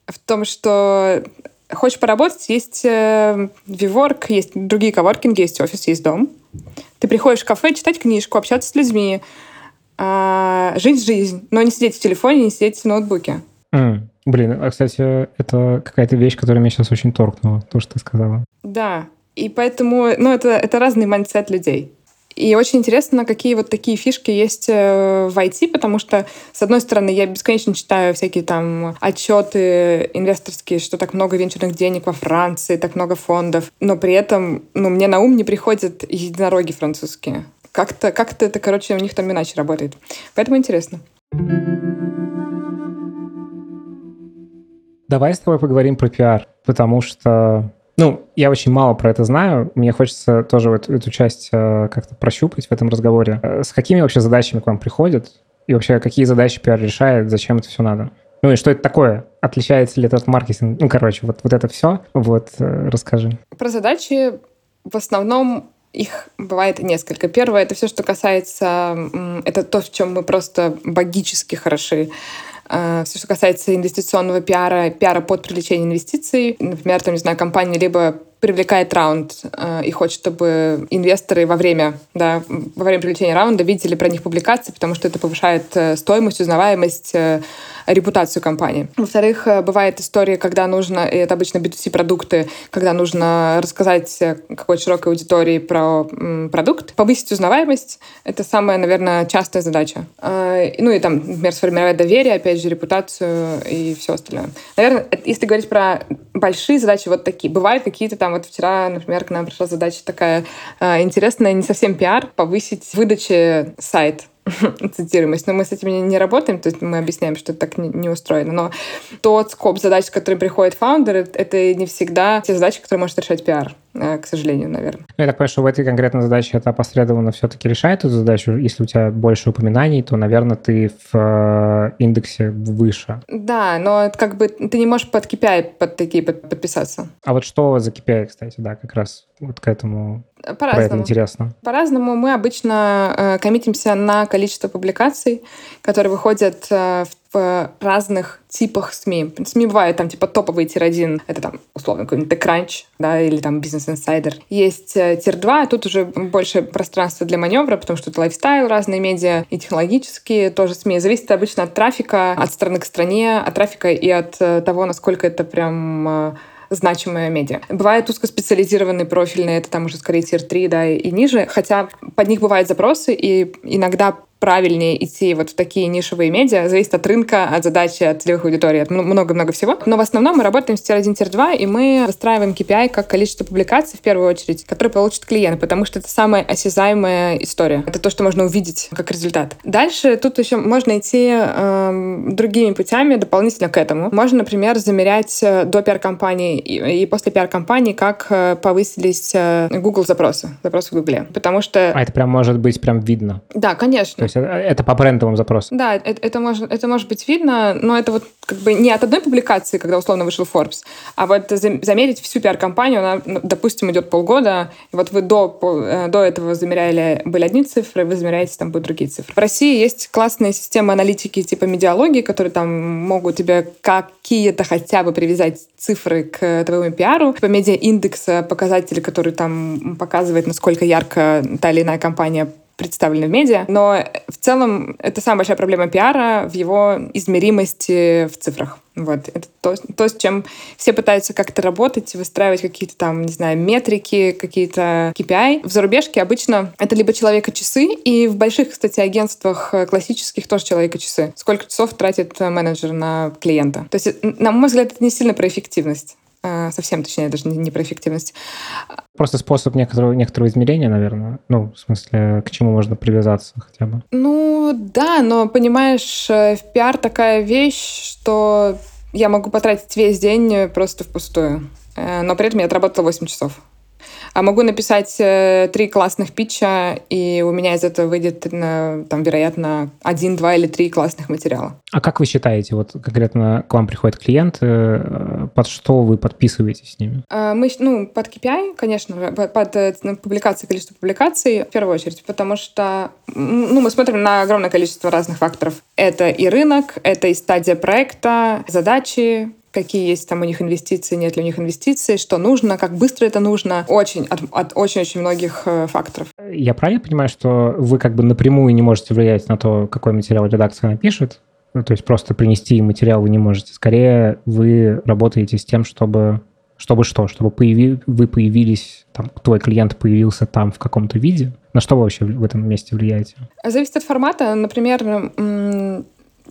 В том, что Хочешь поработать, есть э, WeWork, есть другие коворкинги, есть офис, есть дом. Ты приходишь в кафе читать книжку, общаться с людьми, э, жить жизнь, но не сидеть в телефоне, не сидеть в ноутбуке. Mm. Блин, а, кстати, это какая-то вещь, которая меня сейчас очень торкнула, то, что ты сказала. Да, и поэтому, ну, это, это разный mindset людей. И очень интересно, какие вот такие фишки есть э, в IT, потому что, с одной стороны, я бесконечно читаю всякие там отчеты инвесторские, что так много венчурных денег во Франции, так много фондов, но при этом ну, мне на ум не приходят единороги французские. Как-то как это, короче, у них там иначе работает. Поэтому интересно. Давай с тобой поговорим про пиар, потому что ну, я очень мало про это знаю. Мне хочется тоже вот эту часть э, как-то прощупать в этом разговоре. Э, с какими вообще задачами к вам приходят? И вообще, какие задачи пиар решает? Зачем это все надо? Ну и что это такое? Отличается ли это от маркетинга? Ну, короче, вот, вот это все. Вот, э, расскажи. Про задачи в основном их бывает несколько. Первое — это все, что касается... Это то, в чем мы просто богически хороши. Э, все, что касается инвестиционного пиара, пиара под привлечение инвестиций. Например, там, не знаю, компания либо привлекает раунд э, и хочет, чтобы инвесторы во время, да, во время привлечения раунда видели про них публикации, потому что это повышает э, стоимость, узнаваемость, э, репутацию компании. Во-вторых, э, бывает история, когда нужно, и это обычно B2C-продукты, когда нужно рассказать э, какой-то широкой аудитории про м, продукт, повысить узнаваемость. Это самая, наверное, частая задача. Э, ну и там, например, сформировать доверие, опять же, репутацию и все остальное. Наверное, если говорить про большие задачи, вот такие. Бывают какие-то там вот вчера, например, к нам пришла задача такая э, интересная, не совсем пиар, повысить выдачи сайт цитируемость. Но мы с этим не работаем, то есть мы объясняем, что это так не устроено. Но тот скоп задач, с которыми приходит фаундер, это не всегда те задачи, которые может решать пиар, э, к сожалению, наверное. Ну, я так понимаю, что в этой конкретной задаче это опосредованно все-таки решает эту задачу. Если у тебя больше упоминаний, то, наверное, ты в э, индексе выше. Да, но как бы ты не можешь под KPI под такие подписаться. А вот что за KPI, кстати, да, как раз вот к этому по-разному. интересно. По-разному. Мы обычно э, коммитимся на количество публикаций, которые выходят э, в разных типах СМИ. СМИ бывают там типа топовый tier-1, это там условно какой-нибудь TechCrunch, да, или там Business Insider. Есть э, tier-2, тут уже больше пространства для маневра, потому что это лайфстайл, разные медиа и технологические тоже СМИ. Зависит обычно от трафика, от страны к стране, от трафика и от э, того, насколько это прям э, значимые медиа. Бывают узкоспециализированные профильные, это там уже скорее tier 3, да, и ниже, хотя под них бывают запросы, и иногда правильнее идти вот в такие нишевые медиа, зависит от рынка, от задачи, от целевых аудиторий, от много-много всего. Но в основном мы работаем с tier-1, tier-2, и мы выстраиваем KPI как количество публикаций, в первую очередь, которые получит клиент, потому что это самая осязаемая история. Это то, что можно увидеть как результат. Дальше тут еще можно идти э, другими путями дополнительно к этому. Можно, например, замерять э, до пиар-кампании и, и после пиар-кампании, как э, повысились э, Google запросы, запросы в Google. Потому что... А это прям может быть прям видно? Да, конечно есть это по брендовым запросам? Да, это, это, может, это может быть видно, но это вот как бы не от одной публикации, когда условно вышел Forbes, а вот замерить всю пиар-компанию, она, ну, допустим, идет полгода, и вот вы до, э, до этого замеряли, были одни цифры, вы замеряете, там будут другие цифры. В России есть классные системы аналитики типа медиалогии, которые там могут тебе какие-то хотя бы привязать цифры к твоему пиару, типа медиа-индекса, показатели, которые там показывают, насколько ярко та или иная компания представлены в медиа. Но в целом это самая большая проблема пиара в его измеримости в цифрах. Вот. Это то, то, с чем все пытаются как-то работать, выстраивать какие-то там, не знаю, метрики, какие-то KPI. В зарубежке обычно это либо человека-часы, и в больших, кстати, агентствах классических тоже человека-часы. Сколько часов тратит менеджер на клиента. То есть, на мой взгляд, это не сильно про эффективность. А, совсем, точнее, даже не, про эффективность. Просто способ некоторого, некоторого измерения, наверное. Ну, в смысле, к чему можно привязаться хотя бы. Ну, да, но, понимаешь, э, в пиар такая вещь, что я могу потратить весь день просто впустую. Э, но при этом я отработала 8 часов. А могу написать э, три классных питча, и у меня из этого выйдет, э, там, вероятно, один, два или три классных материала. А как вы считаете, вот конкретно к вам приходит клиент, э, под что вы подписываетесь с ними? А, мы, ну, под KPI, конечно, под, под ну, публикации, количество публикаций, в первую очередь, потому что, ну, мы смотрим на огромное количество разных факторов. Это и рынок, это и стадия проекта, задачи, какие есть там у них инвестиции, нет ли у них инвестиций, что нужно, как быстро это нужно. Очень, от, от очень-очень многих э, факторов. Я правильно понимаю, что вы как бы напрямую не можете влиять на то, какой материал редакция напишет? Ну, то есть просто принести материал вы не можете. Скорее, вы работаете с тем, чтобы чтобы что? Чтобы появи, вы появились, там, твой клиент появился там в каком-то виде? На что вы вообще в этом месте влияете? Зависит от формата. Например,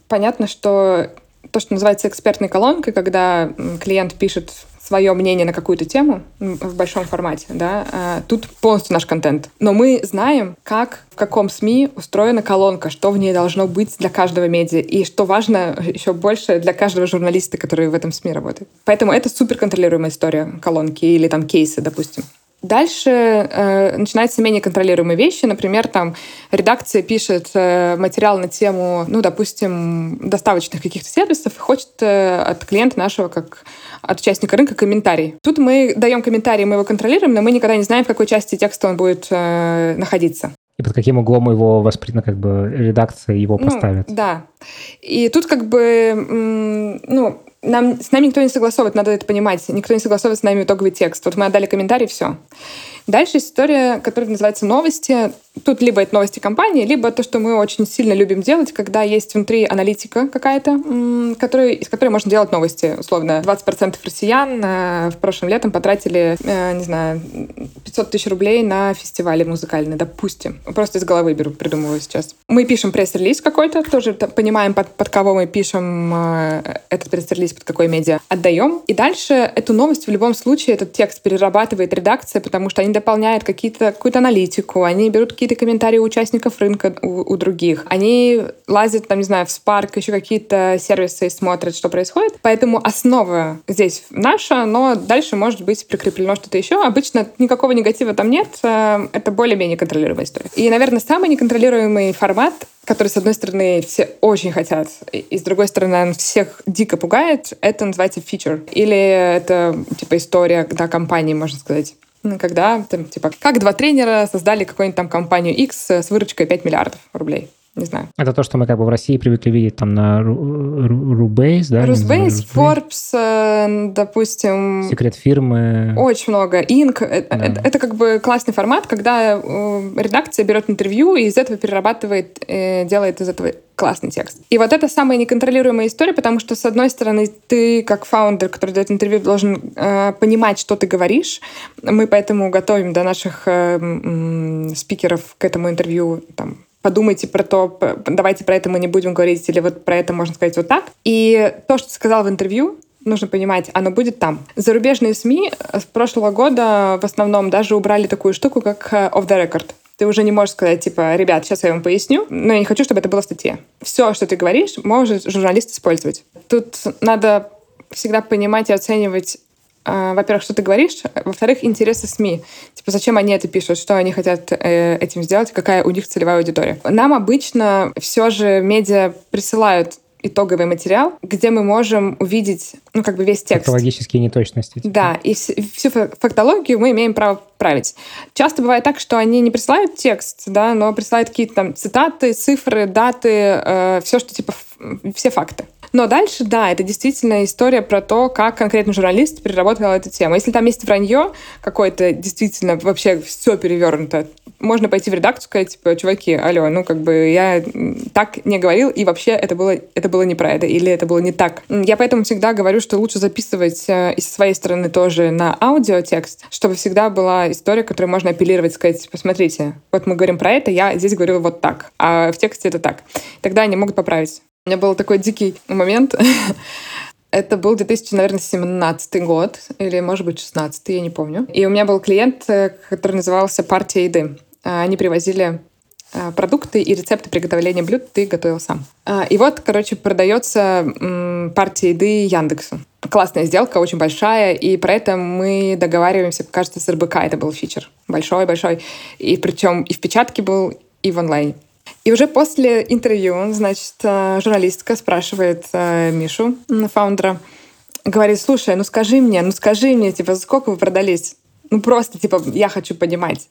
понятно, что то, что называется экспертной колонкой, когда клиент пишет свое мнение на какую-то тему в большом формате, да, а, тут полностью наш контент. Но мы знаем, как, в каком СМИ устроена колонка, что в ней должно быть для каждого медиа, и что важно еще больше для каждого журналиста, который в этом СМИ работает. Поэтому это супер контролируемая история колонки или там кейсы, допустим. Дальше э, начинаются менее контролируемые вещи. Например, там редакция пишет э, материал на тему, ну, допустим, доставочных каких-то сервисов и хочет э, от клиента нашего, как от участника рынка, комментарий. Тут мы даем комментарий, мы его контролируем, но мы никогда не знаем, в какой части текста он будет э, находиться. И под каким углом его воспринято, как бы редакция его ну, поставит. Да. И тут как бы, ну, нам, с нами никто не согласовывает, надо это понимать. Никто не согласовывает с нами итоговый текст. Вот мы отдали комментарий, все. Дальше история, которая называется «Новости». Тут либо это новости компании, либо то, что мы очень сильно любим делать, когда есть внутри аналитика какая-то, который, из которой можно делать новости. Условно, 20% россиян э, в прошлом летом потратили, э, не знаю, 500 тысяч рублей на фестивали музыкальные, допустим. Просто из головы беру, придумываю сейчас. Мы пишем пресс-релиз какой-то, тоже понимаем, под, под кого мы пишем э, этот пресс-релиз, под какой медиа. Отдаем. И дальше эту новость в любом случае, этот текст перерабатывает редакция, потому что они дополняют какие-то, какую-то аналитику, они берут какие-то комментарии у участников рынка, у, у других. Они лазят, там, не знаю, в Spark, еще какие-то сервисы и смотрят, что происходит. Поэтому основа здесь наша, но дальше может быть прикреплено что-то еще. Обычно никакого негатива там нет, э, это более-менее контролируемая история. И, наверное, самый неконтролируемый формат который, с одной стороны, все очень хотят, и с другой стороны, он всех дико пугает, это называется фичер. Или это, типа, история, да, компании, можно сказать. Ну, когда, там, типа, как два тренера создали какую-нибудь там компанию X с выручкой 5 миллиардов рублей не знаю. Это то, что мы как бы в России привыкли видеть там на Rubase, да? Rubase, Forbes, э, допустим. Секрет фирмы. Очень много. Inc. Э, да. Это, это как бы классный формат, когда э, редакция берет интервью и из этого перерабатывает, делает из этого классный текст. И вот это самая неконтролируемая история, потому что, с одной стороны, ты, как фаундер, который дает интервью, должен э, понимать, что ты говоришь. Мы поэтому готовим до наших э, спикеров к этому интервью там, подумайте про то, давайте про это мы не будем говорить, или вот про это можно сказать вот так. И то, что сказал в интервью, нужно понимать, оно будет там. Зарубежные СМИ с прошлого года в основном даже убрали такую штуку, как э, off the record. Ты уже не можешь сказать, типа, ребят, сейчас я вам поясню, но я не хочу, чтобы это было в статье. Все, что ты говоришь, может журналист использовать. Тут надо всегда понимать и оценивать э, во-первых, что ты говоришь, во-вторых, интересы СМИ. Типа, зачем они это пишут, что они хотят э, этим сделать, какая у них целевая аудитория. Нам обычно все же медиа присылают итоговый материал, где мы можем увидеть, ну, как бы весь текст. Фактологические неточности. Типа. Да, и всю фактологию мы имеем право править. Часто бывает так, что они не присылают текст, да, но присылают какие-то там цитаты, цифры, даты, э, все, что типа все факты. Но дальше, да, это действительно история про то, как конкретно журналист переработал эту тему. Если там есть вранье какое-то, действительно, вообще все перевернуто, можно пойти в редакцию и сказать, типа, чуваки, алло, ну, как бы я так не говорил, и вообще это было, это было не про это, или это было не так. Я поэтому всегда говорю, что лучше записывать э, и своей стороны тоже на аудиотекст, чтобы всегда была история, которую можно апеллировать, сказать, посмотрите, вот мы говорим про это, я здесь говорю вот так, а в тексте это так. Тогда они могут поправить. Меня был такой дикий момент. Это был 2017 год, или, может быть, 16 я не помню. И у меня был клиент, э, который назывался «Партия еды». А, они привозили а, продукты и рецепты приготовления блюд ты готовил сам. А, и вот, короче, продается партия еды Яндексу. Классная сделка, очень большая, и про это мы договариваемся, кажется, с РБК это был фичер. Большой-большой. И причем и в печатке был, и в онлайне. И уже после интервью, значит, э, журналистка спрашивает э, Мишу, фаундера, говорит, слушай, ну скажи мне, ну скажи мне, типа, сколько вы продались? Ну просто, типа, я хочу понимать.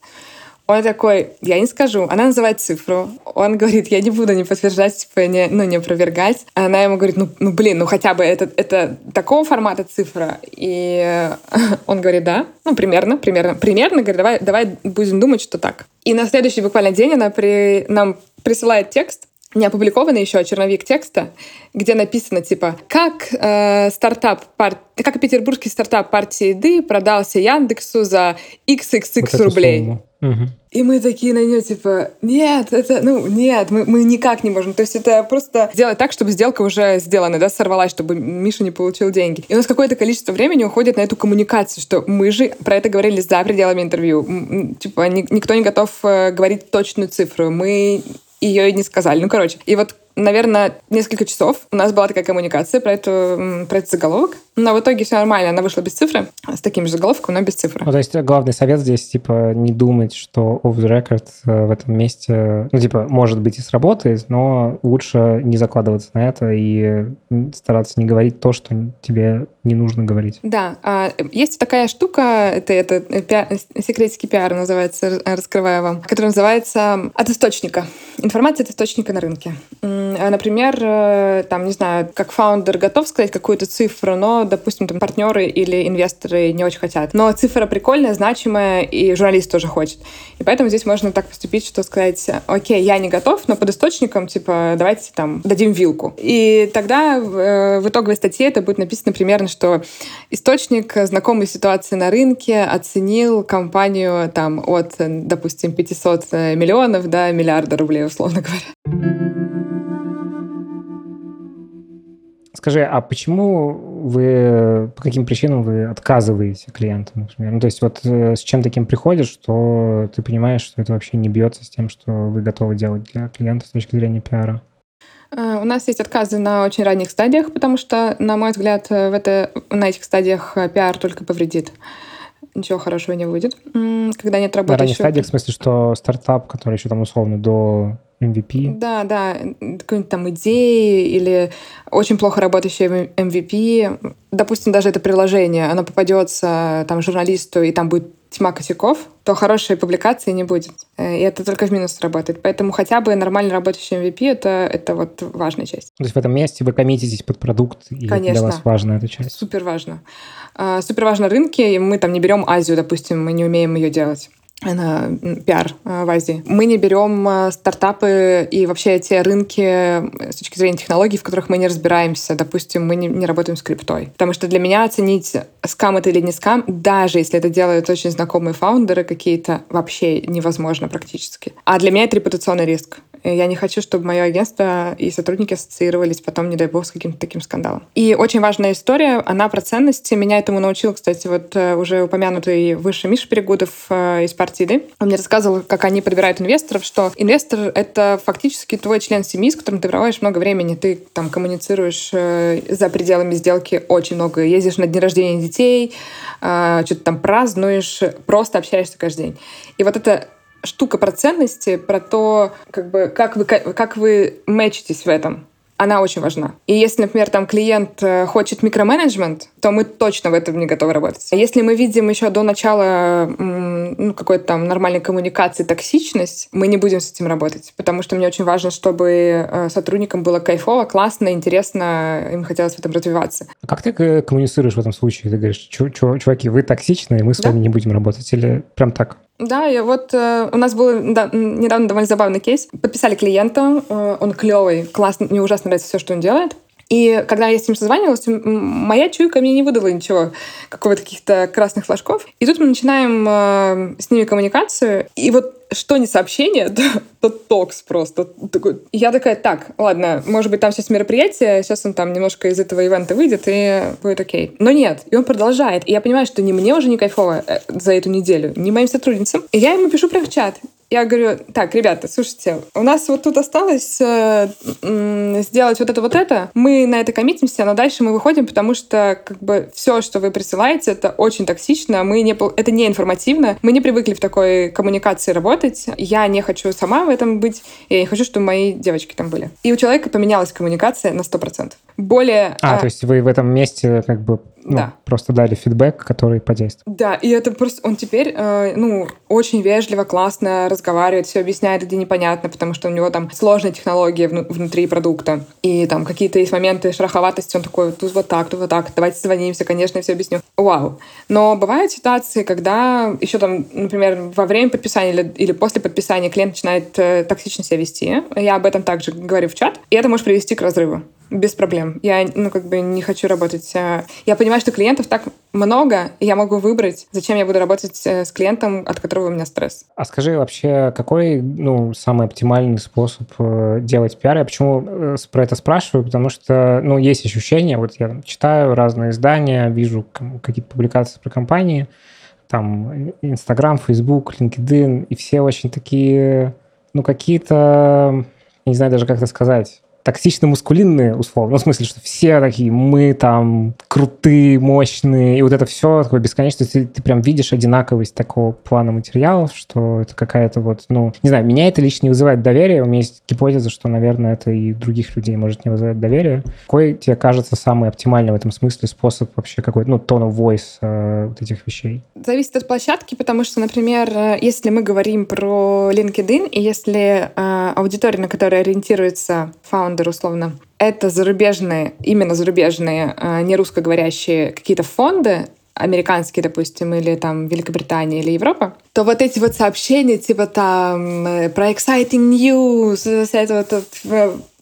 Он такой, я не скажу. Она называет цифру. Он говорит, я не буду не подтверждать, типа, не, ну, не опровергать. Она ему говорит, ну, ну блин, ну хотя бы это, это такого формата цифра. И он говорит, да, ну, примерно, примерно, примерно, говорит, давай, давай будем думать, что так. И на следующий буквально день она при, нам присылает текст, не опубликованный еще черновик текста, где написано типа как э, стартап пар... как петербургский стартап партии еды продался Яндексу за XXX вот рублей. Угу. И мы такие на нее, типа, нет, это, ну, нет, мы, мы никак не можем. То есть это просто сделать так, чтобы сделка уже сделана, да, сорвалась, чтобы Миша не получил деньги. И у нас какое-то количество времени уходит на эту коммуникацию, что мы же про это говорили за пределами интервью. Типа, ни, никто не готов э, говорить точную цифру. Мы ее и не сказали. Ну, короче. И вот наверное, несколько часов у нас была такая коммуникация про, эту, про этот заголовок. Но в итоге все нормально, она вышла без цифры, с таким же заголовком, но без цифры. Ну, то есть главный совет здесь, типа, не думать, что off the record э, в этом месте, ну, типа, может быть и сработает, но лучше не закладываться на это и стараться не говорить то, что тебе не нужно говорить. Да, а, есть такая штука, это, это пиар, секретики пиара называется, раскрываю вам, которая называется от источника. Информация от источника на рынке. А, например, э, там, не знаю, как фаундер готов сказать какую-то цифру, но, допустим, там партнеры или инвесторы не очень хотят. Но цифра прикольная, значимая, и журналист тоже хочет. И поэтому здесь можно так поступить, что сказать, окей, я не готов, но под источником, типа, давайте там дадим вилку. И тогда э, в итоговой статье это будет написано примерно, что источник, знакомый ситуации на рынке, оценил компанию там от, допустим, 500 миллионов до миллиарда рублей, условно говоря. Скажи, а почему вы, по каким причинам вы отказываете клиентам, например? Ну, то есть вот э, с чем таким приходишь, что ты понимаешь, что это вообще не бьется с тем, что вы готовы делать для клиента с точки зрения пиара? Э, у нас есть отказы на очень ранних стадиях, потому что, на мой взгляд, в это, на этих стадиях э, пиар только повредит ничего хорошего не выйдет, когда нет работы. На ранних стадиях, в смысле, что стартап, который еще там условно до MVP? Да, да, какой-нибудь там идеи или очень плохо работающий MVP. Допустим, даже это приложение, оно попадется там журналисту, и там будет тьма косяков, то хорошей публикации не будет. Э, и это только в минус работает. Поэтому хотя бы нормально работающий MVP это, — это вот важная часть. То есть в этом месте вы коммититесь под продукт, и Конечно. для вас важна эта часть? Супер важно. А, супер важно рынки, и мы там не берем Азию, допустим, мы не умеем ее делать на пиар э, в Азии. Мы не берем э, стартапы и вообще те рынки э, с точки зрения технологий, в которых мы не разбираемся. Допустим, мы не, не работаем с криптой. Потому что для меня оценить, скам это или не скам, даже если это делают очень знакомые фаундеры какие-то, вообще невозможно практически. А для меня это репутационный риск. Я не хочу, чтобы мое агентство и сотрудники ассоциировались потом, не дай бог, с каким-то таким скандалом. И очень важная история, она про ценности. Меня этому научил, кстати, вот э, уже упомянутый выше Миша Перегудов э, из партии «Ды». Он мне рассказывал, как они подбирают инвесторов, что инвестор — это фактически твой член семьи, с которым ты проводишь много времени. Ты там коммуницируешь э, за пределами сделки очень много. Ездишь на дни рождения детей, что-то там празднуешь, просто общаешься каждый день. И вот это штука про ценности, про то, как бы, как вы, как вы мэчитесь в этом она очень важна. И если, например, там клиент э, хочет микроменеджмент, то мы точно в этом не готовы работать. А если мы видим еще до начала ну, какой-то там нормальной коммуникации токсичность, мы не будем с этим работать, потому что мне очень важно, чтобы э, сотрудникам было кайфово, классно, интересно, им хотелось в этом развиваться. А как ты коммуницируешь в этом случае? Ты говоришь, чуваки, вы токсичны, мы с да? вами не будем работать, или прям так? Да, я вот э, у нас был да, недавно довольно забавный кейс. Подписали клиента, э, он клевый, классный, мне ужасно нравится все, что он делает. И когда я с ним созванивалась, моя чуйка мне не выдала ничего, какого-то каких-то красных флажков. И тут мы начинаем э, с ними коммуникацию. И вот что не сообщение, то, то токс просто. Я такая, так, ладно, может быть, там сейчас мероприятие, сейчас он там немножко из этого ивента выйдет, и будет окей. Но нет, и он продолжает. И я понимаю, что ни мне уже не кайфово э, за эту неделю, ни моим сотрудницам. И я ему пишу прям в чат я говорю, так, ребята, слушайте, у нас вот тут осталось э, сделать вот это, вот это. Мы на это коммитимся, но дальше мы выходим, потому что как бы все, что вы присылаете, это очень токсично, мы не, это не информативно, мы не привыкли в такой коммуникации работать. Я не хочу сама в этом быть, я не хочу, чтобы мои девочки там были. И у человека поменялась коммуникация на 100%. Более... А, а... то есть вы в этом месте как бы ну, да. просто дали фидбэк, который подействовал. Да, и это просто... Он теперь, э, ну, очень вежливо, классно разговаривает, все объясняет, где непонятно, потому что у него там сложная технология вну, внутри продукта. И там какие-то есть моменты шероховатости, он такой, тут вот так, тут вот так, давайте созвонимся, конечно, я все объясню. Вау. Но бывают ситуации, когда еще там, например, во время подписания или, или после подписания клиент начинает э, токсично себя вести. Я об этом также говорю в чат, и это может привести к разрыву без проблем. Я, ну, как бы не хочу работать. Э, я понимаю, что клиентов так много, и я могу выбрать, зачем я буду работать э, с клиентом, от которого у меня стресс. А скажи вообще, какой, ну, самый оптимальный способ э, делать пиар? Я почему про это спрашиваю? Потому что, ну, есть ощущение, вот я читаю разные издания, вижу какие-то публикации про компании, там, Инстаграм, Фейсбук, LinkedIn, и все очень такие, ну, какие-то, не знаю даже, как это сказать, токсично-мускулинные, условно. Ну, в смысле, что все такие, мы там крутые, мощные, и вот это все такое бесконечно. Ты, ты прям видишь одинаковость такого плана материалов, что это какая-то вот, ну, не знаю, меня это лично не вызывает доверия. У меня есть гипотеза, что, наверное, это и других людей может не вызывать доверия. Какой тебе кажется самый оптимальный в этом смысле способ вообще какой-то, ну, tone of voice э, вот этих вещей? Зависит от площадки, потому что, например, э, если мы говорим про LinkedIn, и если э, аудитория, на которую ориентируется фаунд фаундер условно, это зарубежные, именно зарубежные, а, не русскоговорящие какие-то фонды, американские, допустим, или там Великобритания или Европа, то вот эти вот сообщения, типа там э, про exciting news, вся эта вот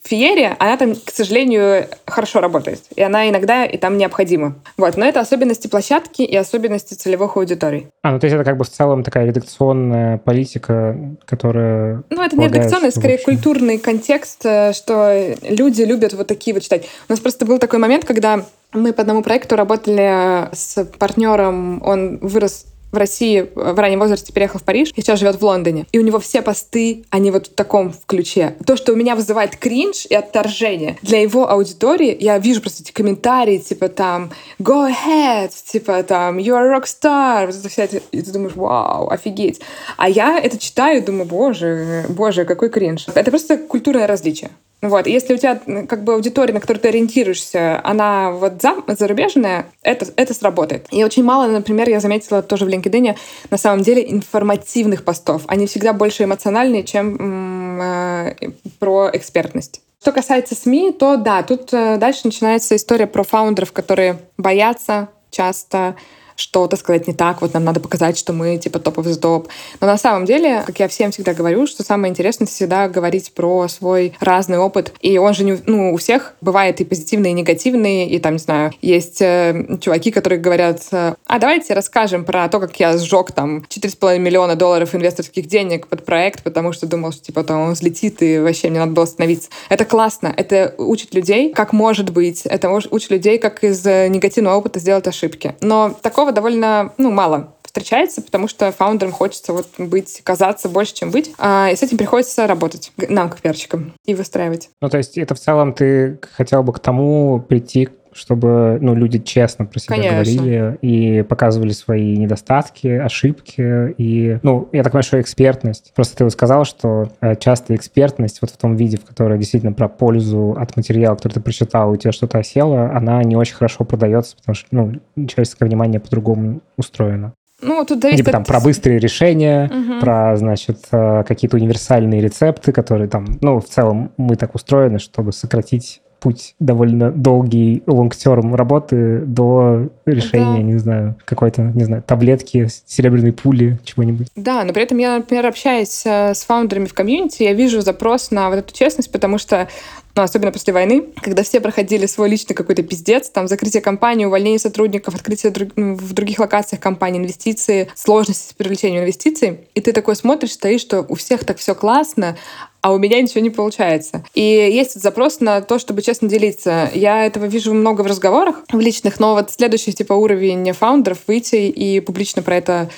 феерия, она там, к сожалению, хорошо работает. И она иногда и там необходима. Вот. Но это особенности площадки и особенности целевых аудиторий. А, ну то есть это как бы в целом такая редакционная политика, которая... Ну это не редакционная, скорее культурный контекст, э, что люди любят вот такие вот читать. У нас просто был такой момент, когда мы по одному проекту работали с партнером, он вырос в России в раннем возрасте переехал в Париж и сейчас живет в Лондоне. И у него все посты, они вот в таком ключе. То, что у меня вызывает кринж и отторжение, для его аудитории я вижу просто эти комментарии, типа там «Go ahead», типа там «You are a rockstar», вот это вся и ты думаешь «Вау, офигеть». А я это читаю и думаю «Боже, боже, какой кринж». Это просто культурное различие. Вот. Если у тебя как бы аудитория, на которую ты ориентируешься, она вот за, зарубежная, это, это сработает. И очень мало, например, я заметила тоже в LinkedIn, на самом деле информативных постов. Они всегда больше эмоциональные, чем э, про экспертность. Что касается СМИ, то да, тут э, дальше начинается история про фаундеров, которые боятся часто что-то сказать не так, вот нам надо показать, что мы типа топов за топ. Но на самом деле, как я всем всегда говорю, что самое интересное всегда говорить про свой разный опыт. И он же, не, ну, у всех бывает и позитивные, и негативные, и там, не знаю, есть э, чуваки, которые говорят, э, а давайте расскажем про то, как я сжег там 4,5 миллиона долларов инвесторских денег под проект, потому что думал, что типа там он взлетит, и вообще мне надо было остановиться. Это классно, это учит людей, как может быть, это учит людей, как из э, негативного опыта сделать ошибки. Но такого довольно, ну, мало встречается, потому что фаундерам хочется вот быть, казаться больше, чем быть. А, и с этим приходится работать нам, как пиарщикам, и выстраивать. Ну, то есть это в целом ты хотел бы к тому прийти, чтобы ну, люди честно про себя Конечно. говорили и показывали свои недостатки, ошибки. И, ну, я так понимаю, что экспертность. Просто ты сказал, что э, часто экспертность вот в том виде, в которой действительно про пользу от материала, который ты прочитал, у тебя что-то осело, она не очень хорошо продается, потому что ну, человеческое внимание по-другому устроено. Ну, тут зависит Либо там от... про быстрые решения, угу. про, значит, э, какие-то универсальные рецепты, которые там, ну, в целом мы так устроены, чтобы сократить путь довольно долгий лонгтерм работы до решения, да. не знаю, какой-то, не знаю, таблетки, серебряной пули, чего-нибудь. Да, но при этом я, например, общаясь э, с фаундерами в комьюнити, я вижу запрос на вот эту честность, потому что ну, особенно после войны, когда все проходили свой личный какой-то пиздец, там, закрытие компании, увольнение сотрудников, открытие друг, ну, в других локациях компании, инвестиции, сложности с привлечением инвестиций, и ты такой смотришь, стоишь, что у всех так все классно, а у меня ничего не получается. И есть запрос на то, чтобы честно делиться. Я этого вижу много в разговорах в личных, но вот следующий типа уровень фаундеров выйти и публично про это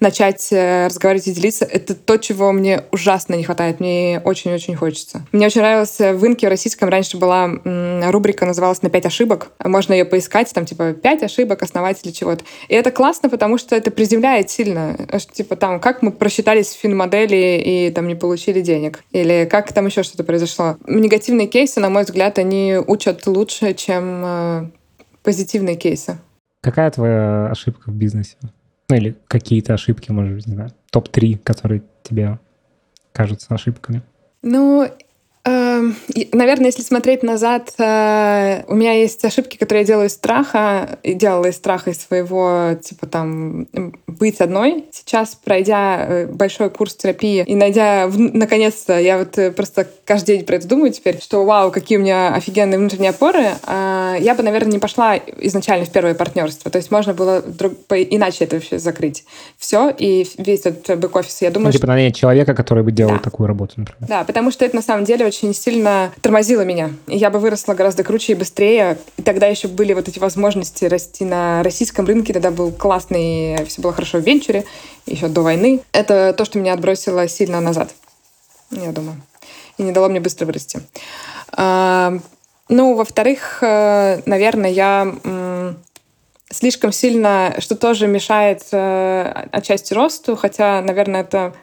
начать э, разговаривать и делиться. Это то, чего мне ужасно не хватает. Мне очень-очень хочется. Мне очень нравилось э, в Инке в российском раньше была рубрика, называлась «На пять ошибок». Можно ее поискать, там типа «Пять ошибок основателей чего-то». И это классно, потому что это приземляет сильно. Что, типа там, как мы просчитались в финмодели и там не получили денег. Или как там еще что-то произошло. Негативные кейсы, на мой взгляд, они учат лучше, чем э, позитивные кейсы. Какая твоя ошибка в бизнесе? Ну или какие-то ошибки, может быть, не знаю, топ-3, которые тебе кажутся ошибками? Ну, наверное, если смотреть назад, э, у меня есть ошибки, которые я делаю из страха, и делала из страха из своего, типа там, быть одной. Сейчас, пройдя э, большой курс терапии и найдя, наконец-то, я вот э, просто каждый день про это думаю теперь, что вау, какие у меня офигенные внутренние опоры, я бы, наверное, не пошла изначально в первое партнерство. То есть можно было друг, иначе это вообще закрыть. Все, и весь этот бэк-офис, я думаю... Ну, типа что... человека, который бы делал да. такую работу, например. Да, потому что это на самом деле очень сильно тормозила меня. И я бы выросла гораздо круче и быстрее. И тогда еще были вот эти возможности расти на российском рынке. Тогда был классный, все было хорошо в венчуре, еще до войны. Это то, что меня отбросило сильно назад, я думаю. И не дало мне быстро вырасти. А, ну, во-вторых, э, наверное, я слишком сильно, что тоже мешает э, отчасти росту, хотя, наверное, это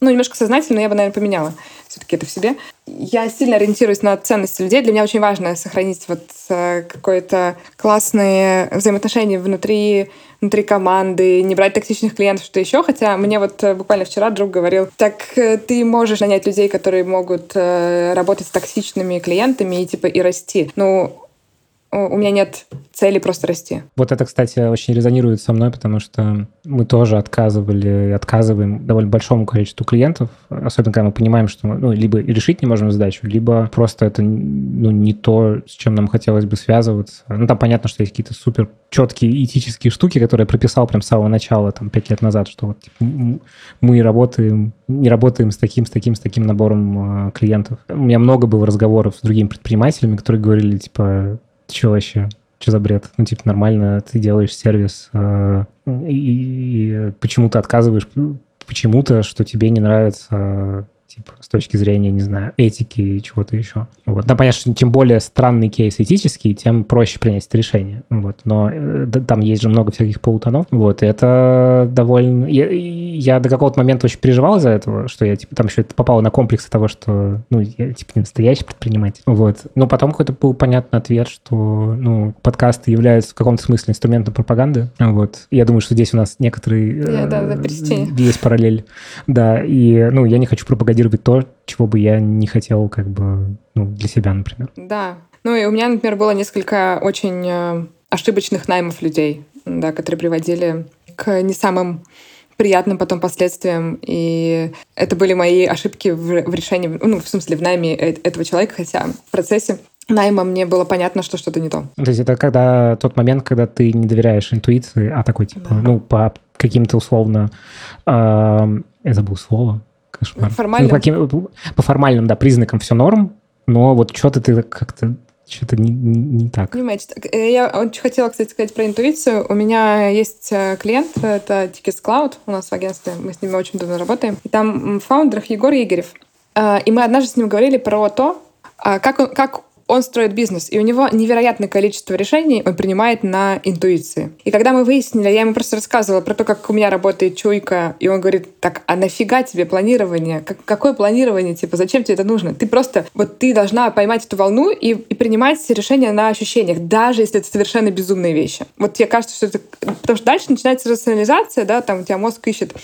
ну, немножко сознательно, я бы, наверное, поменяла все-таки это в себе. Я сильно ориентируюсь на ценности людей. Для меня очень важно сохранить вот э, какое-то классные взаимоотношения внутри, внутри команды, не брать токсичных клиентов, что еще. Хотя мне вот э, буквально вчера друг говорил, так э, ты можешь нанять людей, которые могут работать с токсичными клиентами и типа и расти. Ну, у меня нет цели просто расти. Вот это, кстати, очень резонирует со мной, потому что мы тоже отказывали и отказываем довольно большому количеству клиентов, особенно когда мы понимаем, что мы ну, либо решить не можем задачу, либо просто это ну, не то, с чем нам хотелось бы связываться. Ну, там понятно, что есть какие-то супер четкие этические штуки, которые я прописал прям с самого начала, там, пять лет назад, что вот типа, мы работаем, не работаем с таким, с таким, с таким набором э, клиентов. У меня много было разговоров с другими предпринимателями, которые говорили, типа, что вообще? Что за бред? Ну, типа, нормально, ты делаешь сервис, э, и, и почему ты отказываешь почему-то, что тебе не нравится типа, с точки зрения, не знаю, этики и чего-то еще. Вот. Да, понятно, что тем более странный кейс этический, тем проще принять это решение. Вот. Но э, там есть же много всяких полутонов. Вот. И это довольно... Я, я до какого-то момента очень переживал из-за этого, что я, типа, там еще попал на комплексы того, что, ну, я, типа, не настоящий предприниматель. Вот. Но потом какой-то был понятный ответ, что, ну, подкасты являются в каком-то смысле инструментом пропаганды. Вот. Я думаю, что здесь у нас некоторые... Yeah, да, да, есть параллель. Да, и, ну, я не хочу пропагандировать делать то, чего бы я не хотел как бы ну, для себя, например. Да. Ну и у меня, например, было несколько очень э, ошибочных наймов людей, да, которые приводили к не самым приятным потом последствиям. И это были мои ошибки в, в решении, ну, в смысле, в найме э, этого человека, хотя в процессе найма мне было понятно, что что-то не то. То есть это когда тот момент, когда ты не доверяешь интуиции, а такой, типа, да. ну, по каким-то условно... Э, я забыл слово. Кошмар. Формальным? Ну, по, каким, по формальным, да, признакам все норм, но вот что-то ты как-то что-то не, не, не так. Понимаете, э, я очень хотела, кстати, сказать про интуицию. У меня есть э, клиент, это Tickets Cloud у нас в агентстве, мы с ними очень давно работаем. И там в фаундерах Егор Егорев. Э, и мы однажды с ним говорили про то, как он, как он строит бизнес, и у него невероятное количество решений он принимает на интуиции. И когда мы выяснили, я ему просто рассказывала про то, как у меня работает чуйка, и он говорит, так, а нафига тебе планирование? Как, какое планирование? Типа, зачем тебе это нужно? Ты просто, вот ты должна поймать эту волну и, и принимать решения на ощущениях, даже если это совершенно безумные вещи. Вот тебе кажется, что это... Потому что дальше начинается рационализация, да, там у тебя мозг ищет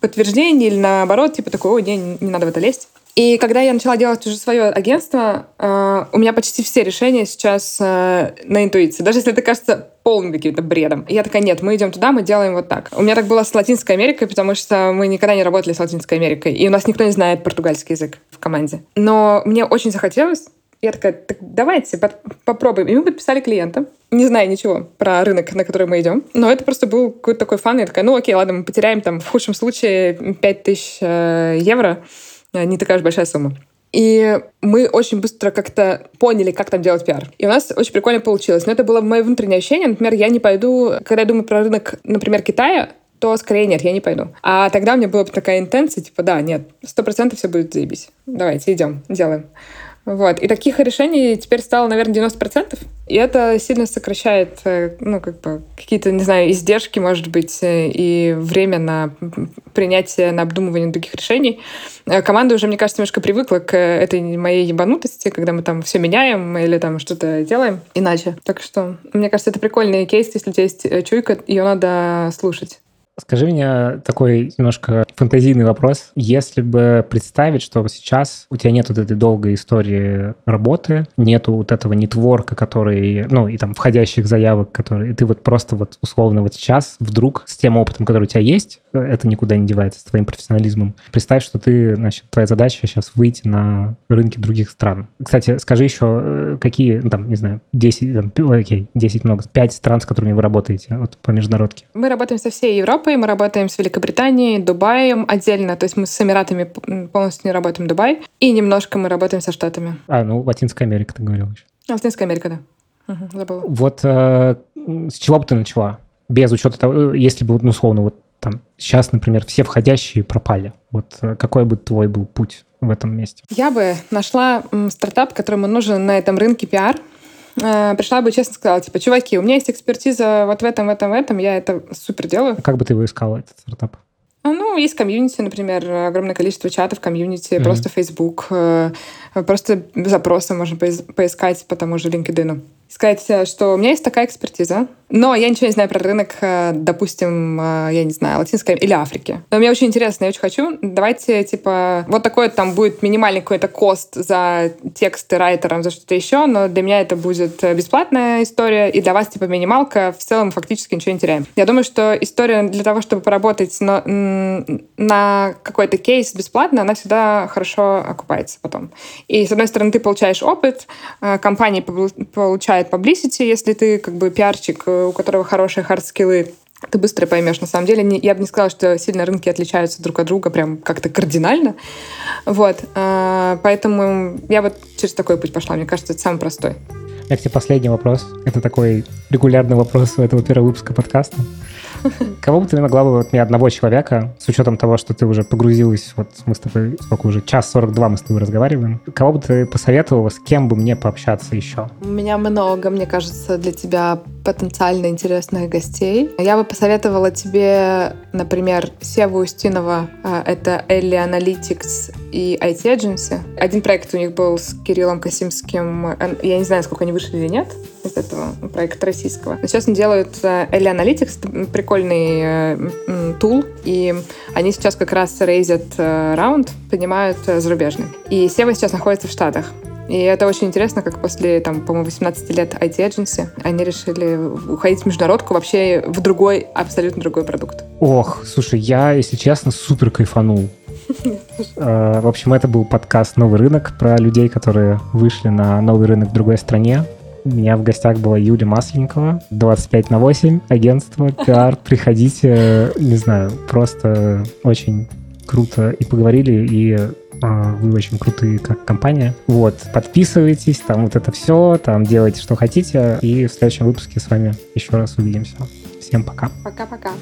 подтверждение или наоборот, типа такой, ой, не, не надо в это лезть. И когда я начала делать уже свое агентство, э, у меня почти все решения сейчас э, на интуиции. Даже если это кажется полным каким-то бредом. я такая, нет, мы идем туда, мы делаем вот так. У меня так было с Латинской Америкой, потому что мы никогда не работали с Латинской Америкой. И у нас никто не знает португальский язык в команде. Но мне очень захотелось, я такая, так давайте попробуем. И мы подписали клиента, не зная ничего про рынок, на который мы идем. Но это просто был какой-то такой фан. Я такая, ну окей, ладно, мы потеряем там в худшем случае 5000 э, евро не такая уж большая сумма. И мы очень быстро как-то поняли, как там делать пиар. И у нас очень прикольно получилось. Но это было мое внутреннее ощущение. Например, я не пойду, когда я думаю про рынок, например, Китая, то скорее нет, я не пойду. А тогда у меня была такая интенция, типа, да, нет, сто процентов все будет заебись. Давайте, идем, делаем. Вот. И таких решений теперь стало, наверное, 90%. И это сильно сокращает, э, ну, как бы, какие-то, не знаю, издержки, может быть, э, и время на принятие, на обдумывание других решений. Э, команда уже, мне кажется, немножко привыкла к этой моей ебанутости, когда мы там все меняем или там что-то делаем иначе. Так что, мне кажется, это прикольный кейс, если у тебя есть чуйка, ее надо слушать. Скажи мне такой немножко фантазийный вопрос. Если бы представить, что сейчас у тебя нет вот этой долгой истории работы, нету вот этого нетворка, который, ну, и там входящих заявок, которые, ты вот просто вот условно вот сейчас вдруг с тем опытом, который у тебя есть, это никуда не девается, с твоим профессионализмом. Представь, что ты, значит, твоя задача сейчас выйти на рынки других стран. Кстати, скажи еще, э, какие, ну, там, не знаю, 10, там, окей, 10 много, 5 стран, с которыми вы работаете вот, по международке. Мы работаем со всей Европой, Европой, мы работаем с Великобританией, Дубаем отдельно, то есть мы с Эмиратами полностью не работаем Дубай, и немножко мы работаем со Штатами. А, ну, Латинская Америка, ты говорил еще. Латинская Америка, да. Угу, забыла. Вот э, с чего бы ты начала? Без учета того, э, если бы, ну, условно, вот там сейчас, например, все входящие пропали. Вот э, какой бы твой был путь в этом месте? Я бы нашла стартап, которому нужен на этом рынке пиар, Э, пришла бы честно сказала, типа, чуваки, у меня есть экспертиза вот в этом, в этом, в этом, я это супер делаю. Как бы ты его искала, этот стартап? А, ну, есть комьюнити, например, огромное количество чатов комьюнити, mm-hmm. просто Facebook, э, просто запросы можно поискать по тому же LinkedIn сказать, э, что у меня есть такая экспертиза, но я ничего не знаю про рынок, э, допустим, э, я не знаю, Латинской или Африки. Но мне очень интересно, я очень хочу. Давайте, типа, вот такой там будет минимальный какой-то кост за тексты райтером, за что-то еще, но для меня это будет бесплатная история, и для вас, типа, минималка. В целом, фактически ничего не теряем. Я думаю, что история для того, чтобы поработать на, на какой-то кейс бесплатно, она всегда хорошо окупается потом. И, с одной стороны, ты получаешь опыт, компании получают мешает publicity, если ты как бы пиарщик, э, у которого хорошие hard skill ы, ты быстро поймешь. На самом деле, не, я бы не сказала, что сильно рынки отличаются друг от друга прям как-то кардинально. Вот. А, поэтому я вот через такой путь пошла. Мне кажется, это самый простой. Я к тебе последний вопрос. Это такой регулярный вопрос у этого первого выпуска подкаста. Кого бы ты могла бы, вот мне одного человека, с учетом того, что ты уже погрузилась, вот мы с тобой, сколько уже, час 42 мы с тобой разговариваем, кого бы ты посоветовала, с кем бы мне пообщаться еще? У меня много, мне кажется, для тебя потенциально интересных гостей. Я бы посоветовала тебе, например, Севу Устинова, а, это Элли Analytics и IT Agency. Один проект у них был с Кириллом Касимским, я не знаю, сколько они вышли или нет из этого проекта российского. Но сейчас они делают э, Элли Analytics, прикольный э, тул, и они сейчас как раз рейзят э, раунд, поднимают зарубежный. И Сева сейчас находится в Штатах. И это очень интересно, как после, там, по-моему, 18 лет IT-agency они решили уходить в международку вообще в другой, абсолютно другой продукт. Ох, слушай, я, если честно, супер кайфанул. Э, в общем, это был подкаст «Новый рынок» про людей, которые вышли на новый рынок в другой стране. У меня в гостях была Юля Масленникова, 25 на 8, агентство, пиар. Приходите, не знаю, просто очень круто и поговорили, и вы очень крутые как компания. Вот, подписывайтесь, там вот это все, там делайте, что хотите, и в следующем выпуске с вами еще раз увидимся. Всем пока. Пока-пока.